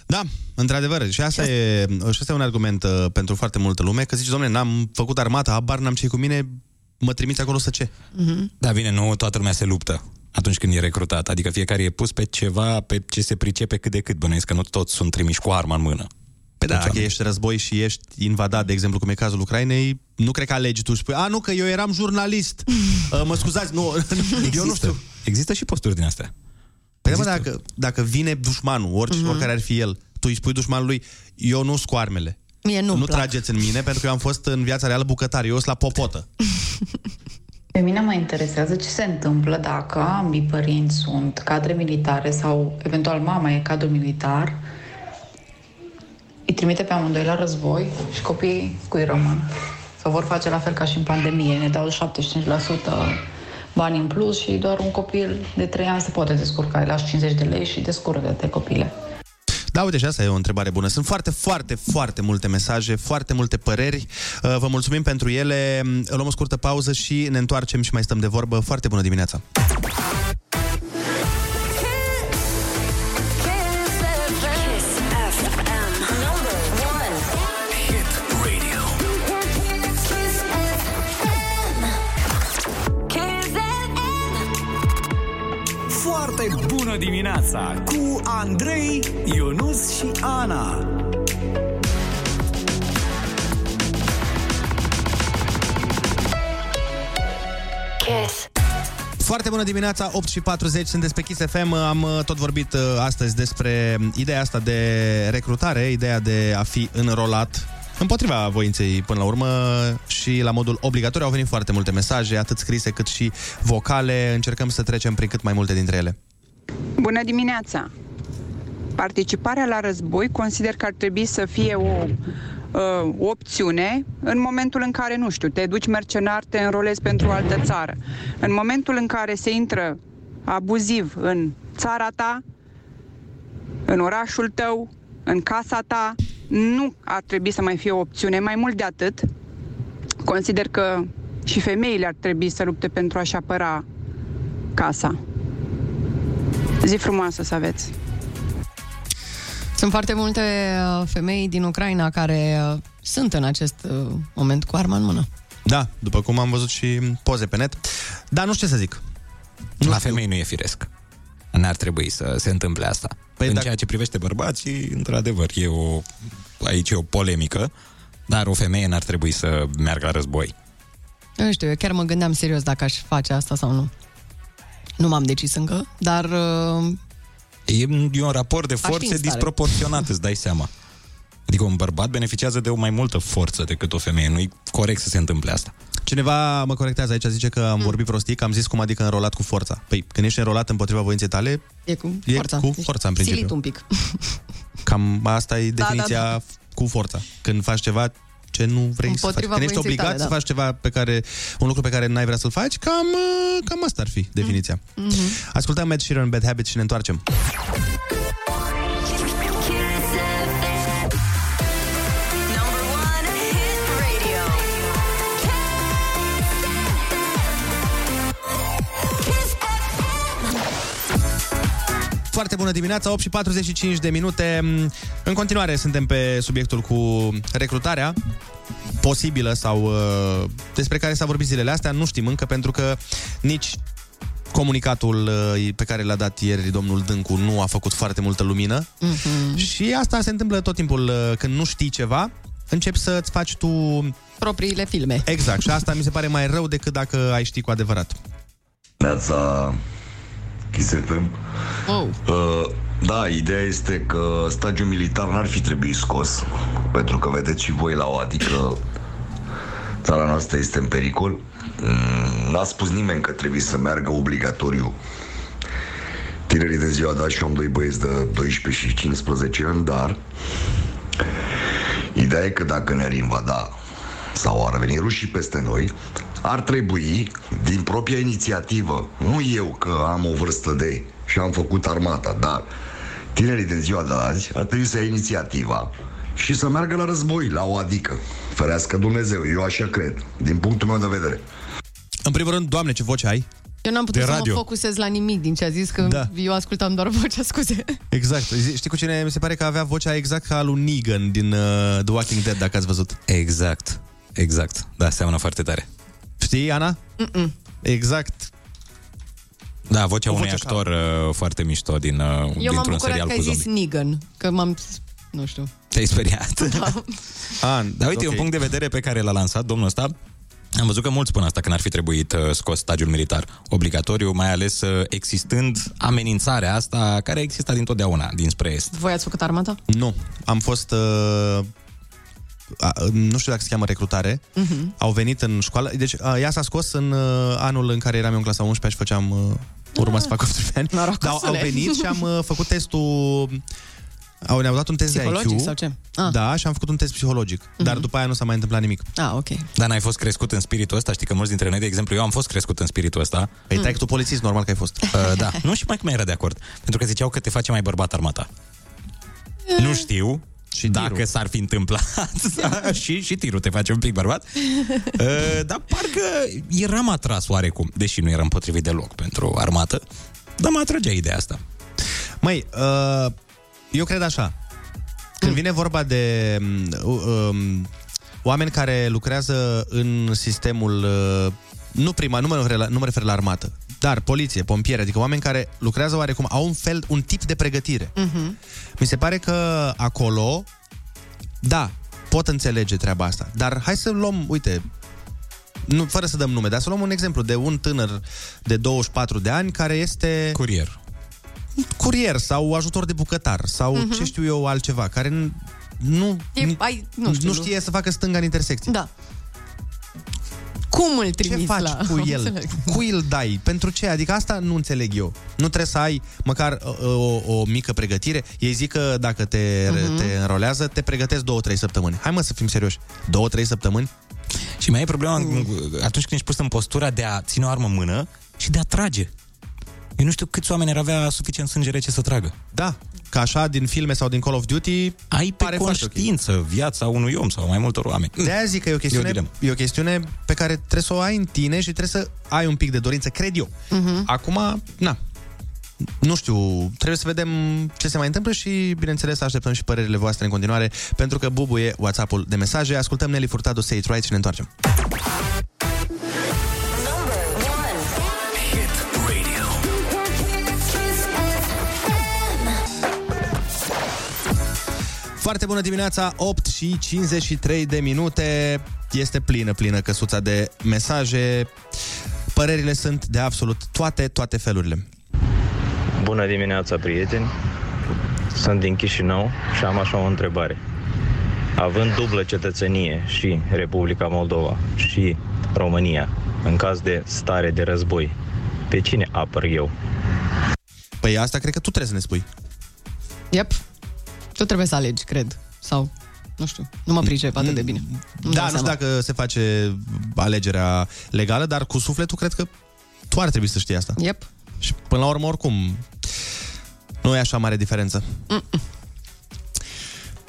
Da, într-adevăr. Și asta, e, și asta e un argument uh, pentru foarte multă lume, că zici, domnule, n-am făcut armata, habar n-am ce cu mine, mă trimiți acolo să ce? Da, bine, nu toată lumea se luptă atunci când e recrutat. Adică fiecare e pus pe ceva, pe ce se pricepe cât de cât. Bănuiesc că nu toți sunt trimiși cu arma în mână. Păi da, dacă ești război și ești invadat, de exemplu, cum e cazul Ucrainei, nu cred că alegi tu și spui, a, nu, că eu eram jurnalist. Uh, mă scuzați, nu, eu nu știu. Există și posturi din astea. Păi da, mă, dacă, dacă vine dușmanul, orice, mm-hmm. oricare ar fi el, tu îi spui dușmanului, eu nu cu armele. Mie nu Nu trageți în mine, pentru că eu am fost în viața reală bucătar, eu sunt la popotă. Pe mine mă interesează ce se întâmplă dacă ambii părinți sunt cadre militare sau eventual mama e cadru militar, îi trimite pe amândoi la război și copiii cui rămân. Sau vor face la fel ca și în pandemie, ne dau 75% bani în plus și doar un copil de 3 ani se poate descurca. Îi lași 50 de lei și descurcă-te copile. Da, uite, și asta e o întrebare bună. Sunt foarte, foarte, foarte multe mesaje, foarte multe păreri. Uh, Vă mulțumim pentru ele. Luăm o scurtă pauză și ne întoarcem și mai stăm de vorbă. Foarte bună dimineața! Dimineața cu Andrei, Ionus și Ana. Kiss. Foarte bună dimineața, 8 și 40, sunteți pe Kiss FM. Am uh, tot vorbit uh, astăzi despre ideea asta de recrutare, ideea de a fi înrolat împotriva voinței până la urmă și la modul obligatoriu au venit foarte multe mesaje, atât scrise cât și vocale. Încercăm să trecem prin cât mai multe dintre ele. Bună dimineața! Participarea la război consider că ar trebui să fie o uh, opțiune în momentul în care, nu știu, te duci mercenar, te înrolezi pentru o altă țară. În momentul în care se intră abuziv în țara ta, în orașul tău, în casa ta, nu ar trebui să mai fie o opțiune. Mai mult de atât, consider că și femeile ar trebui să lupte pentru a-și apăra casa. Zi frumoasă să aveți! Sunt foarte multe uh, femei din Ucraina care uh, sunt în acest uh, moment cu arma în mână. Da, după cum am văzut și poze pe net. Dar nu știu ce să zic. Nu la femei nu e firesc. N-ar trebui să se întâmple asta. Păi în dacă- ceea ce privește bărbații, într-adevăr, e o, aici e o polemică, Dar o femeie n-ar trebui să meargă la război. Nu știu, eu chiar mă gândeam serios dacă aș face asta sau nu. Nu m-am decis încă, dar uh, E, e un raport de fi în forțe stare. disproporționat, îți dai seama. Adică un bărbat beneficiază de o mai multă forță decât o femeie. Nu-i corect să se întâmple asta. Cineva mă corectează aici, zice că Mm. am vorbit prostii, că am zis cum adică înrolat cu forța. Păi, când ești înrolat împotriva voinței tale, e cu E forța. cu forța, în principiu. Silit un pic. cam asta e Da, definiția da, da. cu forța. Când faci ceva ce nu vrei să faci. Împotriva Când ești voinței obligat tale, să da. faci ceva pe care, un lucru pe care n-ai vrea să-l faci, cam, uh, cam asta ar fi definiția. Mhm. Ascultăm Ed Sheeran, Bad Habits și ne întoarcem. Foarte bună dimineața, 8 și 45 de minute. În continuare suntem pe subiectul cu recrutarea posibilă sau uh, despre care s-a vorbit zilele astea. Nu știm încă pentru că nici comunicatul uh, pe care l-a dat ieri domnul Dâncu nu a făcut foarte multă lumină. Mhm. Și asta se întâmplă tot timpul uh, când nu știi ceva, începi să-ți faci tu... Propriile filme. Exact, și asta mi se pare mai rău decât dacă ai ști cu adevărat. Neața Kiss FM. Oh. Uh, da, ideea este că stagiul militar n-ar fi trebuit scos, pentru că vedeți și voi la o, adică țara noastră este în pericol. Mm, N-a spus nimeni că trebuie să meargă obligatoriu tinerii de ziua de azi și eu am doi băieți de 12 și 15 ani, dar ideea e că dacă ne-ar invada sau ar veni rușii peste noi, ar trebui, din propria inițiativă, nu eu că am o vârstă de și am făcut armata, dar tinerii din ziua de azi ar trebui să ia inițiativa și să meargă la război, la o adică. Ferească Dumnezeu, eu așa cred, din punctul meu de vedere. În primul rând, Doamne, ce voce ai! Eu n-am putut De să radio. mă focusez la nimic din ce a zis, că Da. eu ascultam doar vocea, scuze. Exact. Știi cu cine mi se pare că avea vocea exact ca a lui Negan din uh, The Walking Dead, dacă ați văzut. Exact. Exact. Da, seamănă foarte tare. Știi, Ana? Mm-mm. Exact. Da, vocea O unui voce actor uh, foarte mișto din, uh, Eu m-am dintr-un bucurat serial că cu ai zis zombie. Negan, că m-am... Nu știu. Te-ai speriat? Da. A, Dar uite, ok. un punct de vedere pe care l-a lansat domnul ăsta, am văzut că mulți spun asta, că n-ar fi trebuit uh, scos stagiul militar obligatoriu, mai ales uh, existând amenințarea asta care exista dintotdeauna dinspre est. Voi ați făcut armata? Nu. Am fost... Uh, a, nu știu dacă se cheamă recrutare. Mhm. Au venit în școală. Deci, uh, ea s-a scos în uh, anul în care eram eu în clasa 11 și făceam... Uh, urma să fac 18 ani. Dar au Norocosule. venit și am uh, făcut testul... Au, ne-au dat un test de Psihologic IQ. sau ce? Ah. Da, și am făcut un test psihologic. Dar după aia nu s-a mai întâmplat nimic. Ah, ok. Dar n-ai fost crescut în spiritul ăsta? Știi că mulți dintre noi, de exemplu, eu am fost crescut în spiritul ăsta. Păi tai tu polițist, normal că ai fost. Uh, da. Nu și mai cum era de acord. Pentru că ziceau că te face mai bărbat armata. Nu știu și dacă s-ar fi întâmplat. Și, și tirul te face un pic bărbat. Uh, Dar parcă eram atras oarecum Deși nu eram potrivit deloc pentru armată Dar mă atragea ideea asta. Măi, uh, eu cred așa. Când vine vorba de um, um, oameni care lucrează în sistemul, uh, nu prima, nu mă, refer la, nu mă refer la armată, dar poliție, pompieri, adică oameni care lucrează oarecum, au un fel, un tip de pregătire. Mhm. Mi se pare că acolo, da, pot înțelege treaba asta, dar hai să luăm, uite, nu, fără să dăm nume, dar să luăm un exemplu de un tânăr de 24 de ani care este... Curier. Curier sau ajutor de bucătar sau Mhm. ce știu eu altceva, care n- nu, E, ai, nu, știu, nu știe să facă stânga în intersecție. Da. Cum îl Ce trimiți faci la... cu el? Înțeleg. Cui îl dai? Pentru ce? Adică asta nu înțeleg eu. Nu trebuie să ai măcar o, o, o mică pregătire. Ei zic că dacă te, Mhm. uh-huh. te înrolează, te pregătesc două-trei săptămâni. Hai mă să fim serioși. Două-trei săptămâni? Și mai e problema atunci când ești pus în postura de a ține o armă în mână și de a trage. Eu nu știu câți oameni ar avea suficient sânge rece să tragă. Da, ca așa din filme sau din Call of Duty Ai pe pare foarte ok. conștiință viața unui om sau mai multor oameni. De aia zic că e o, chestiune, dilemă. e o chestiune pe care trebuie să o ai în tine și trebuie să ai un pic de dorință, cred eu. Mhm. Acum, na, nu știu, trebuie să vedem ce se mai întâmplă și, bineînțeles, așteptăm și părerile voastre în continuare, pentru că bubuie WhatsApp-ul de mesaje. Ascultăm Nelly Furtado, Say It Right și ne întoarcem. Foarte bună dimineața, 8 și 53 de minute. Este plină, plină căsuța de mesaje. Părerile sunt de absolut toate, toate felurile. Bună dimineața, prieteni! Sunt din Chișinău și am așa o întrebare. Având dublă cetățenie și Republica Moldova și România, în caz de stare de război, pe cine apăr eu? Păi asta cred că tu trebuie să ne spui. Yep. Tu trebuie să alegi, cred. Sau, nu știu, nu mă pricep atât de bine. Nu Da, nu știu dacă se face alegerea legală, dar cu sufletul cred că tu ar trebui să știi asta. Yep. Și până la urmă, oricum, nu e așa mare diferență.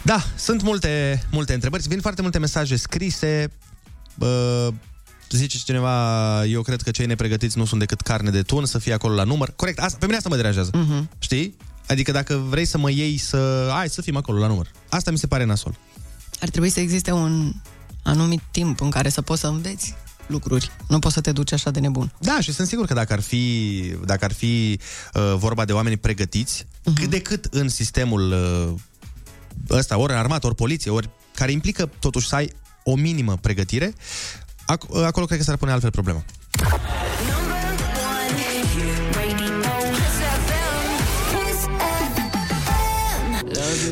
Da, sunt multe, multe întrebări. Vin foarte multe mesaje scrise. Uh, zice cineva, eu cred că cei nepregătiți nu sunt decât carne de tun, să fie acolo la număr. Corect, asta, pe mine asta mă deranjează. Mhm. Știi? Adică dacă vrei să mă iei să... Hai, să fim acolo la număr. Asta mi se pare nasol. Ar trebui să existe un anumit timp în care să poți să înveți lucruri. Nu poți să te duci așa de nebun. Da, și sunt sigur că dacă ar fi, dacă ar fi uh, vorba de oameni pregătiți, uh-huh. cât de cât în sistemul uh, ăsta, ori armată, ori poliție, ori care implică totuși să ai o minimă pregătire, ac- acolo cred că s-ar pune altfel problema.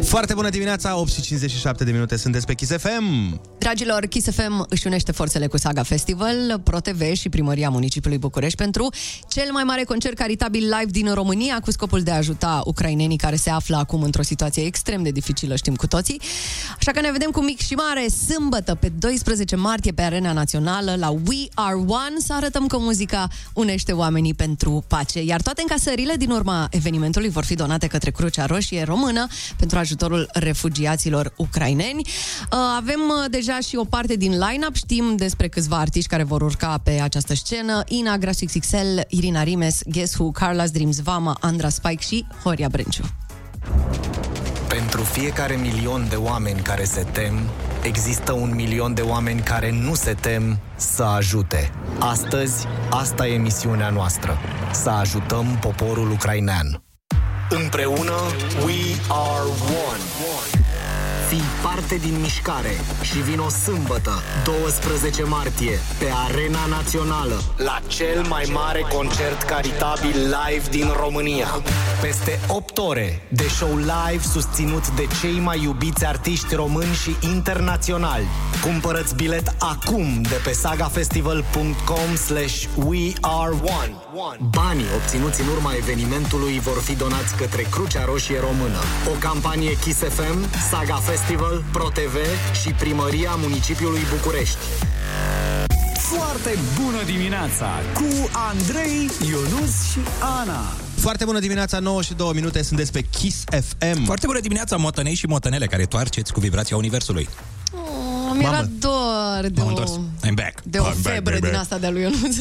Foarte bună dimineața, 8 și 57 de minute, sunteți pe Kiss FM. Dragilor, Kiss FM își unește forțele cu Saga Festival, ProTV și Primăria Municipiului București pentru cel mai mare concert caritabil live din România cu scopul de a ajuta ucrainenii care se află acum într-o situație extrem de dificilă, știm cu toții. Așa că ne vedem cu mic și mare sâmbătă pe 12 martie pe Arena Națională la We Are One să arătăm că muzica unește oamenii pentru pace. Iar toate încasările din urma evenimentului vor fi donate către Crucea Roșie Română pentru ajutorul refugiaților ucraineni. Uh, Avem uh, deja și o parte din line-up, știm despre câțiva artiști care vor urca pe această scenă. Ina, Grash XXL, Irina Rimes, Guess Who, Carla's Dreams, Vama, Andra Spike și Horia Brânciu. Pentru fiecare milion de oameni care se tem, există un milion de oameni care nu se tem să ajute. Astăzi, asta e misiunea noastră. Să ajutăm poporul ucrainean. Împreună, we are one. Fii parte din mișcare și vin o sâmbătă, 12 martie, pe Arena Națională, la cel mai mare concert caritabil live din România. Peste 8 ore de show live susținut de cei mai iubiți artiști români și internaționali. Cumpărăți bilet acum de pe sagafestival.com slash we are one. Banii obținuți în urma evenimentului vor fi donați către Crucea Roșie Română. O campanie Kiss FM, Saga Festival, ProTV și Primăria Municipiului București. Foarte bună dimineața cu Andrei, Ionus și Ana. Foarte bună dimineața, 9 și 2 minute, sunteți pe Kiss FM. Foarte bună dimineața, motănei și motanele care toarceți cu vibrația Universului. Oh, mi-era dor de M-am o, întors. I'm back. de o I'm back, febră baby. din asta de-a lui Ionuț.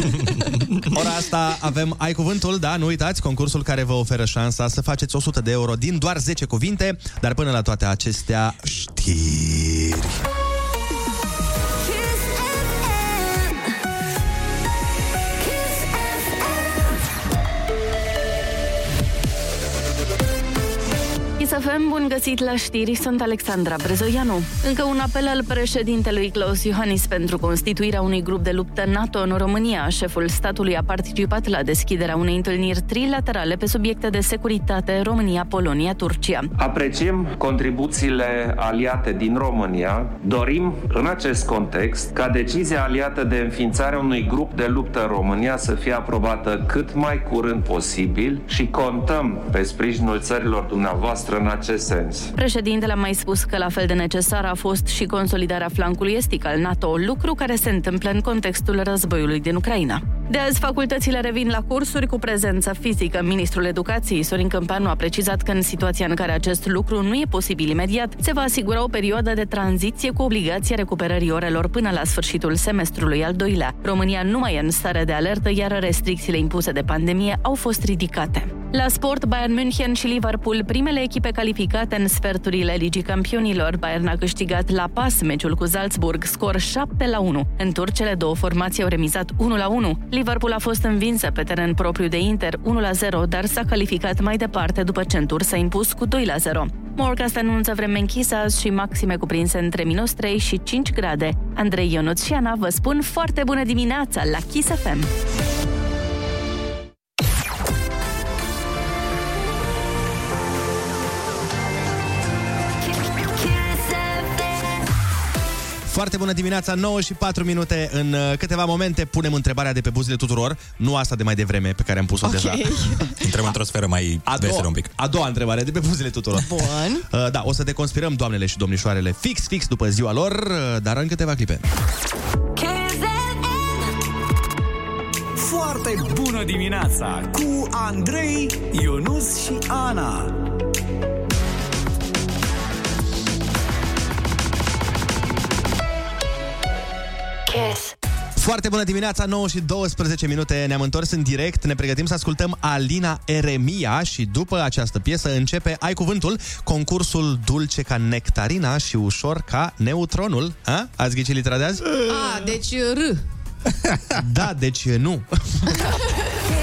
Ora asta avem Ai Cuvântul, da, nu uitați, concursul care vă oferă șansa să faceți 100 de euro din doar 10 cuvinte, dar până la toate acestea, știri. Isafem, bun găsit la știri, sunt Alexandra Brezoianu. Încă un apel al președintelui Claus Iohannis pentru constituirea unui grup de luptă NATO în România. Șeful statului a participat la deschiderea unei întâlniri trilaterale pe subiecte de securitate România, Polonia, Turcia. Apreciem contribuțiile aliate din România. Dorim, în acest context, ca decizia aliată de înființarea unui grup de luptă în România să fie aprobată cât mai curând posibil și contăm pe sprijinul țărilor dumneavoastră în acest sens. Președintele a mai spus că la fel de necesară a fost și consolidarea flancului estic al NATO, lucru care se întâmplă în contextul războiului din Ucraina. De azi, facultățile revin la cursuri cu prezență fizică. Ministrul Educației, Sorin Câmpeanu, a precizat că în situația în care acest lucru nu e posibil imediat, se va asigura o perioadă de tranziție cu obligația recuperării orelor până la sfârșitul semestrului al doilea. România nu mai e în stare de alertă, iar restricțiile impuse de pandemie au fost ridicate. La sport, Bayern München și Liverpool, primele echipe calificate în sferturile Ligii Campionilor. Bayern a câștigat la pas meciul cu Salzburg, scor 7 la 1. În tur, cele două formații au remizat 1 la 1. Liverpool a fost învinsă pe teren propriu de Inter 1 la 0, dar s-a calificat mai departe după ce în tur s-a impus cu 2 la 0. Morcast anunță vreme închisă azi și maxime cuprinse între minus 3 și 5 grade. Andrei Ionuț și Ana vă spun foarte bună dimineața la Kiss FM. Foarte bună dimineața, 9 și 4 minute. În uh, câteva momente punem întrebarea de pe buzele tuturor, nu asta de mai devreme pe care am pus-o Ok. deja. Intrăm într-o sferă mai A veselă doua, un pic. a doua întrebare de pe buzele tuturor. Bun. Uh, Da, o să deconspirăm doamnele și domnișoarele fix, fix după ziua lor, uh, dar în câteva clipe. Foarte bună dimineața cu Andrei, Ionus și Ana. Foarte bună dimineața, 9 și 12 minute, ne-am întors în direct, ne pregătim să ascultăm Alina Eremia și după această piesă începe Ai Cuvântul, concursul dulce ca nectarina și ușor ca neutronul. A? Ați ghicit litera de azi? A, deci R. Da, deci nu.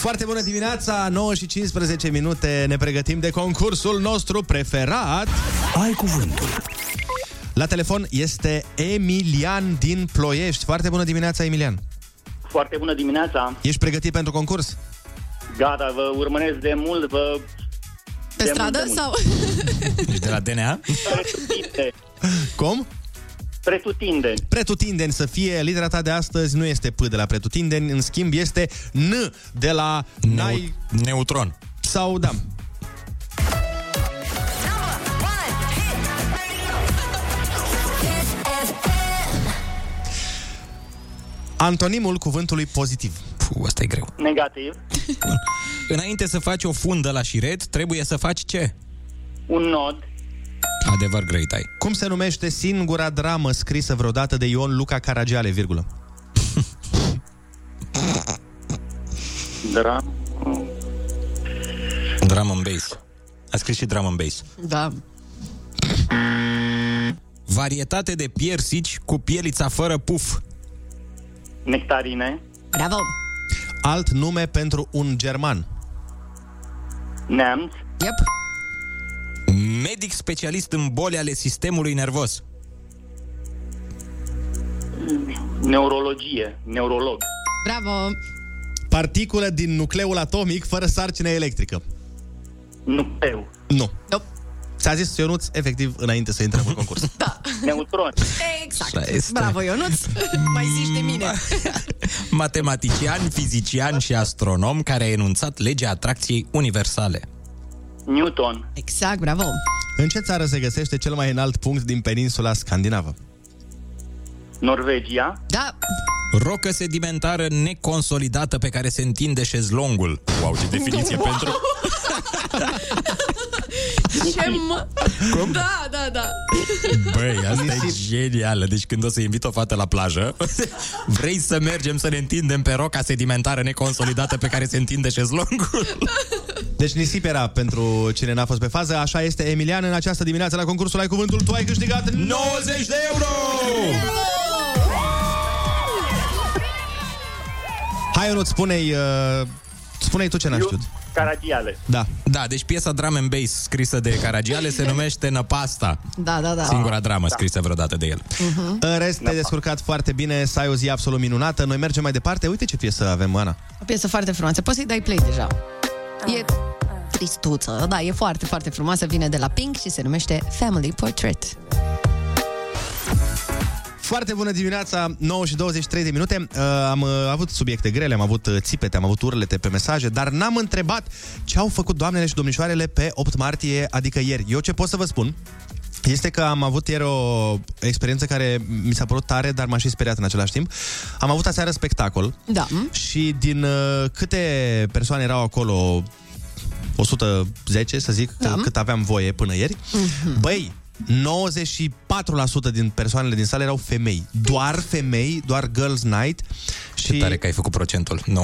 Foarte bună dimineața, 9 și 15 minute, ne pregătim de concursul nostru preferat. Ai cuvântul. La telefon este Emilian din Ploiești. Foarte bună dimineața, Emilian. Foarte bună dimineața! Ești pregătit pentru concurs? Gata, vă urmăresc de mult, vă... Pe de stradă mult, de sau? Ești de la DNA? Pretutindeni. Cum? Pretutindeni. Pretutindeni să fie, litera ta de astăzi nu este P de la pretutindeni, în schimb este N de la Nai... Neutron. Sau, da, antonimul cuvântului pozitiv. Puh, asta e greu. Negativ. Înainte să faci o fundă la șiret, trebuie să faci ce? Un nod. Adevăr greit ai. Cum se numește singura dramă scrisă vreodată de Ion Luca Caragiale, virgulă? Dra. Drum and bass. A scris și drum and bass. Da. Varietate de piersici cu pielița fără puf. Nectarine. Bravo. Alt nume pentru un german. Neamț. Yep. Medic specialist în boli ale sistemului nervos. Neurologie. Neurolog. Bravo. Particulă din nucleul atomic fără sarcină electrică. Nucleu. Nu. Nope. S-a zis Ionuț, efectiv, înainte să intrăm în concurs. Neutron. Exact. Așa este. Bravo, Ionuț. Mai zici de mine. Matematician, fizician și astronom care a enunțat legea atracției universale. Newton. Exact, bravo. În ce țară se găsește cel mai înalt punct din peninsula scandinavă? Norvegia. Da. Rocă sedimentară neconsolidată pe care se întinde șezlongul. Wow, ce definiție Wow. pentru... Ce mă... Cum? Da, da, da. Băi, asta e genială. Deci când o să invit o fată la plajă, vrei să mergem să ne întindem pe roca sedimentară neconsolidată pe care se întinde șezlongul? Deci nisip era pentru cine n-a fost pe fază. Așa este, Emilian, în această dimineață la concursul Ai Cuvântul, tu ai câștigat 90 de euro! Hai, Ionut, spune-i, uh, spune-i tu ce n-ai știut. Caragiale. Da. Da, deci piesa Drum and Bass scrisă de Caragiale se numește Năpasta. Da, da, da. Singura dramă scrisă vreodată de el. Uh-huh. În rest, te-ai descurcat foarte bine, să ai o zi absolut minunată. Noi mergem mai departe. Uite ce piesă avem, Ana. O piesă foarte frumoasă. Poți să-i dai play deja. E tristuță, da, e foarte, foarte frumoasă. Vine de la Pink și se numește Family Portrait. Foarte bună dimineața, 9 și 23 de minute. Uh, am uh, avut subiecte grele, am avut uh, țipete, am avut urlete pe mesaje, dar n-am întrebat ce au făcut doamnele și domnișoarele pe 8 martie, adică ieri. Eu ce pot să vă spun este că am avut ieri o experiență care mi s-a părut tare, dar m-aș și speriat în același timp. Am avut aseară spectacol Da. și din uh, câte persoane erau acolo, 110 să zic, Da. cât aveam voie până ieri, Mhm. băi, 94% din persoanele din sală erau femei. Doar femei, doar girls night. Și... Ce tare că ai făcut procentul. 94%.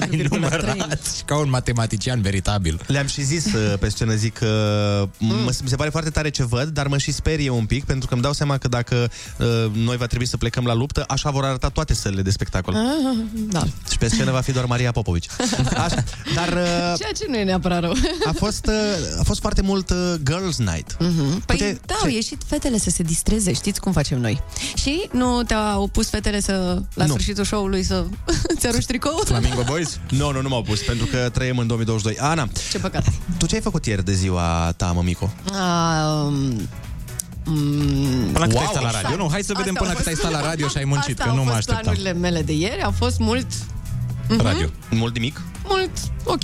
ai numărat și ca un matematician veritabil. Le-am și zis uh, pe scenă, zic că mm. mă, mi se pare foarte tare ce văd, dar mă și sperie un pic, pentru că îmi dau seama că dacă uh, noi va trebui să plecăm la luptă, așa vor arăta toate sălile de spectacol. Ah, da. Și pe scenă va fi doar Maria Popovici. Așa. Dar uh, Ceea ce nu e neapărat rău. a fost, uh, a fost foarte mult uh, girls night. Mhm. Păi Uite, da, au ieșit fetele să se distreze, știți cum facem noi. Și nu te-au pus fetele să, la Nu. sfârșitul show-ului să ți arunci tricou? Flamingo Boys? Nu, nu, nu m-au pus, pentru că trăim în 2022. Ana, Ce păcat. tu ce ai făcut ieri de ziua ta, mămico? Um, mm, Până cât Wow, ai stat la exact. radio? Nu, hai să vedem Asta până au cât ai fost- stat la radio și ai muncit, Asta că nu au mă fost așteptam. planurile mele de ieri, a fost mult Mhm. Radio. Mult nimic? mult ok.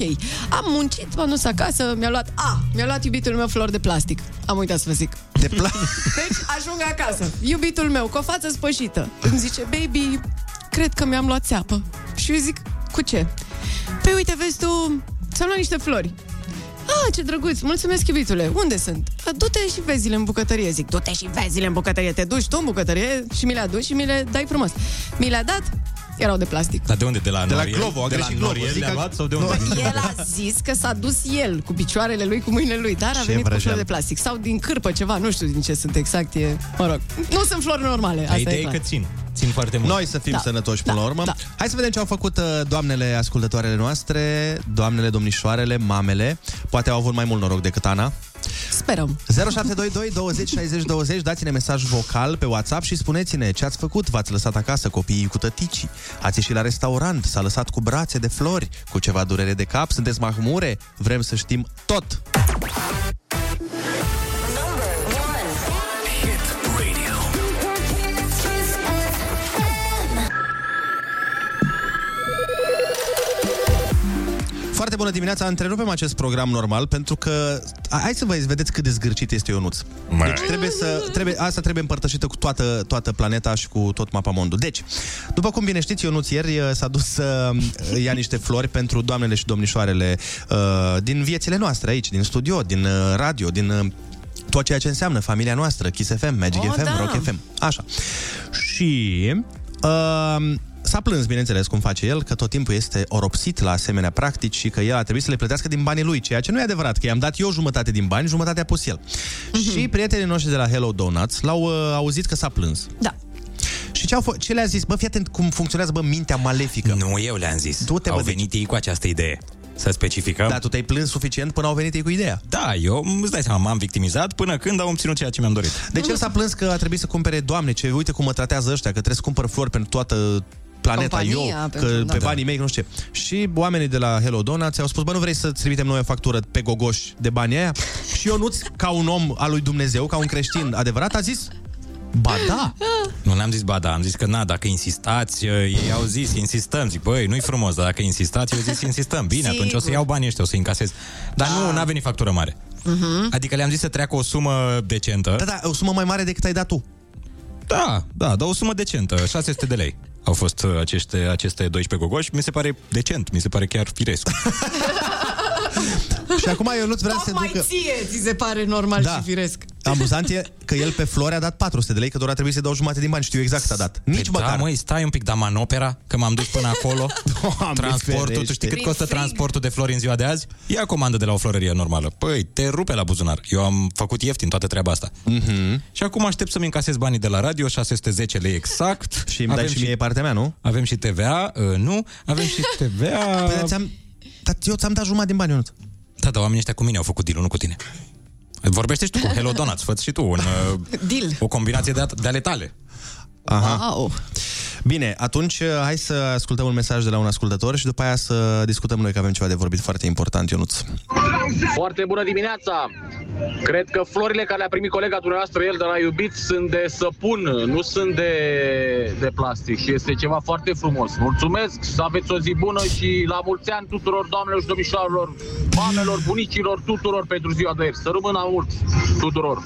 Am muncit, m-am dus acasă, mi-a luat, a, mi-a luat iubitul meu flori de plastic. Am uitat să vă zic. De pla- Deci ajung acasă, iubitul meu, cu o față spășită, îmi zice, baby, cred că mi-am luat țeapă. Și eu zic, cu ce? Păi uite, vezi tu, ți-am luat niște flori. Ah, ce drăguț, mulțumesc, iubitule. Unde sunt? "A, Du-te și vezi-le în bucătărie. Zic, du-te și vezi-le în bucătărie. Te duci tu în bucătărie și mi le aduci și mi le dai frumos. Mi le-a dat, erau de plastic. Dar de unde? De la De la Noriel? Glovo, a de la greșit Glovo, Noriel zic le-a că- luat sau de Nu. unde? El a zis că s-a dus el cu picioarele lui, cu mâinile lui, dar a Ce venit cu vrăjeală. flori de plastic. Sau din cârpă ceva, nu știu din ce sunt exact, e, mă rog. Nu sunt flori normale, asta Ideea e e clar. că țin. Țin foarte mult. Noi să fim Da. sănătoși până Da. la urmă. Da. Hai să vedem ce au făcut uh, doamnele ascultătoarele noastre, doamnele, domnișoarele, mamele. Poate au avut mai mult noroc decât Ana. Sperăm. 0722 20 60 20 Dați-ne mesaj vocal pe WhatsApp și spuneți-ne ce ați făcut. V-ați lăsat acasă copiii cu tăticii. Ați ieșit la restaurant, s-a lăsat cu brațe de flori Cu ceva durere de cap, sunteți mahmure? Vrem să știm tot Foarte bună dimineața, întrerupem acest program normal pentru că a- hai să vă vedeți cât de zgârcit este Ionuț. Deci trebuie să trebuie asta trebuie împărtășită cu toată toată planeta și cu tot mapamondul. Deci, după cum bine știți, Ionuț ieri uh, s-a dus să uh, ia niște flori pentru doamnele și domnișoarele uh, din viețile noastre aici, din studio, din uh, radio, din uh, tot ceea ce înseamnă familia noastră, Kiss FM, Magic Oh, FM, da. Rock FM. Așa. Și uh, s-a plâns, bineînțeles, cum face el, că tot timpul este oropsit la asemenea practici și că el a trebuit să le plătească din banii lui, ceea ce nu e adevărat, că i-am dat eu jumătate din bani, jumătate a pus el. Și prietenii noștri de la Hello Donuts l-au uh, auzit că s-a plâns. Da. Și ce, au fă- ce le-a zis? Bă, fii atent cum funcționează, bă, mintea malefică. Nu, eu le-am zis. Du-te, Au bă, deci- venit ei cu această idee. Să specificăm. Dar tu te-ai plâns suficient până au venit ei cu ideea. Da, eu îți dai seama, m-am victimizat până când au obținut ceea ce mi-am dorit. Deci el s-a plâns că a trebuit să cumpere, doamne, ce uite cum mă tratează ăștia, că trebuie să cumpăr flori pentru toată planeta Compania, eu, pentru- că da. pe Da. banii mei, nu știu ce. Și oamenii de la Hello Donuts au spus, bă, nu vrei să-ți trimitem noi o factură pe gogoș de banii aia? Și Ionuț, ca un om al lui Dumnezeu, ca un creștin adevărat, a zis, ba da. Nu n-am zis ba da, am zis că na, dacă insistați, uh, ei au zis, insistăm. Zic, băi, nu-i frumos, dar dacă insistați, eu zis, insistăm. Bine, atunci o să Sigur. iau banii ăștia, o să încasez. Dar nu, n-a venit factură mare. Mhm. Adică le-am zis să treacă o sumă decentă. Da, da, o sumă mai mare decât ai dat tu. Da, da, dar o sumă decentă, 600 de lei. Au fost uh, aceste, aceste 12 gogoși, mi se pare decent, mi se pare chiar firesc. Și acum Ionuț vrea să se Tocmai ducă... ție ți se pare normal Da. și firesc. Amuzant e că el pe flori a dat 400 de lei, că doar a trebuit să dau jumate din bani. Știu exact cât a dat. Nici Păi măcar. Da, măi, stai un pic, dar manopera, că m-am dus până acolo. Doamne transportul, ferește. tu știi cât Prin costă frig. transportul de flori în ziua de azi? Ia comandă de la o florărie normală. Păi, te rupe la buzunar. Eu am făcut ieftin toată treaba asta. Mhm. Și acum aștept să-mi încasez banii de la radio, 610 lei exact. Și îmi dai și mie partea mea, nu? Avem și TVA, uh, nu? Avem și TVA... Păi, dar ți-am... Dar eu ți-am dat jumătate din bani, Ionuț. Da, dar oamenii ăștia cu mine au făcut deal nu cu tine. Vorbește și tu cu Hello Donuts, fă și tu un, uh, Deal. o combinație de, de ale tale. Aha. Wow. Bine, atunci uh, hai să ascultăm un mesaj de la un ascultător și după aia să discutăm noi că avem ceva de vorbit foarte important, Ionuț. Foarte bună dimineața! Cred că florile care le-a primit colega dumneavoastră el de la iubit sunt de săpun, nu sunt de, de plastic și este ceva foarte frumos. Mulțumesc, să aveți o zi bună și la mulți ani tuturor doamnelor și domnișoarelor, mamelor, bunicilor, tuturor pentru ziua de ieri. Să rămână mult tuturor!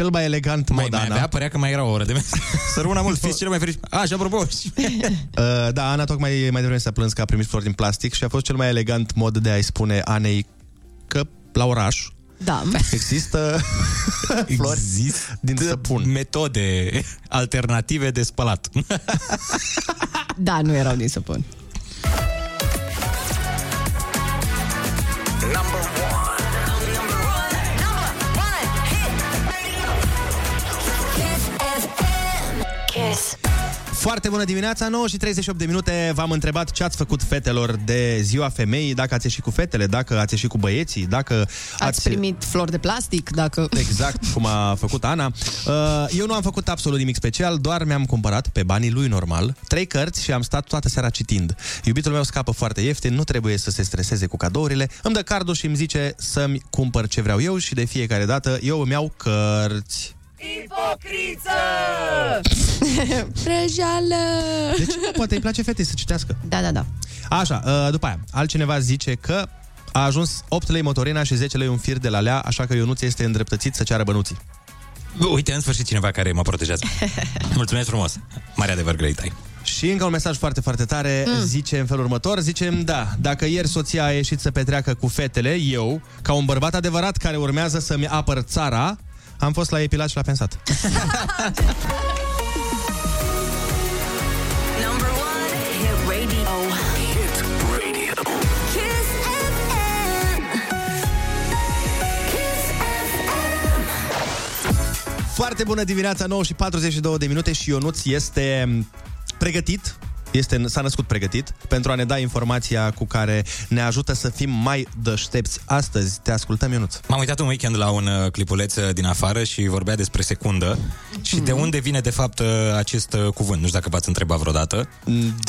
Cel mai elegant Mai, mod, mai Ana. avea, părea că mai era o oră de mesaj. Să rămână mult, fiți cel mai fericit. A, și apropo, Uh, da, Ana tocmai mai devreme s-a plâns că a primit flori din plastic și a fost cel mai elegant mod de a-i spune Anei că la oraș Da. Există flori Există din săpun. metode alternative de spălat. Da, nu erau din săpun. Foarte bună dimineața, 9 și 38 de minute. V-am întrebat ce ați făcut fetelor de ziua femeii, dacă ați ieșit cu fetele, dacă ați ieșit cu băieții, dacă ați... Ați primit flori de plastic, dacă... Exact, cum a făcut Ana. Uh, Eu nu am făcut absolut nimic special, doar mi-am cumpărat, pe banii lui normal, trei cărți și am stat toată seara citind. Iubitul meu scapă foarte ieftin, nu trebuie să se streseze cu cadourile, îmi dă cardul și îmi zice să-mi cumpăr ce vreau eu și de fiecare dată eu îmi iau cărți. Ipocriță! Vrăjeală! De ce nu? Poate îi place fetei să citească. Da, da, da. Așa, uh, după aia, altcineva zice că a ajuns 8 lei motorina și 10 lei un fir de la lea, așa că Ionuț este îndreptățit să ceară bănuții. Uite, în sfârșit cineva care mă protejează. Mulțumesc frumos. Mare adevăr, greit ai. Și încă un mesaj foarte, foarte tare mm. zice în felul următor, zice, da, dacă ieri soția a ieșit să petreacă cu fetele, eu, ca un bărbat adevărat care urmează să-mi apăr țara, am fost la epilat și la pensat. Number one, hit radio. Hit radio. Kiss FM. Kiss FM. Foarte bună dimineața, 9 și 42 de minute și Ionuț este pregătit este, s-a născut pregătit pentru a ne da informația cu care ne ajută să fim mai deștepți astăzi. Te ascultăm, Ionuț. M-am uitat un weekend la un uh, clipuleț uh, din afară și vorbea despre secundă și de unde vine de fapt uh, acest uh, cuvânt. Nu știu dacă v-ați întrebat vreodată.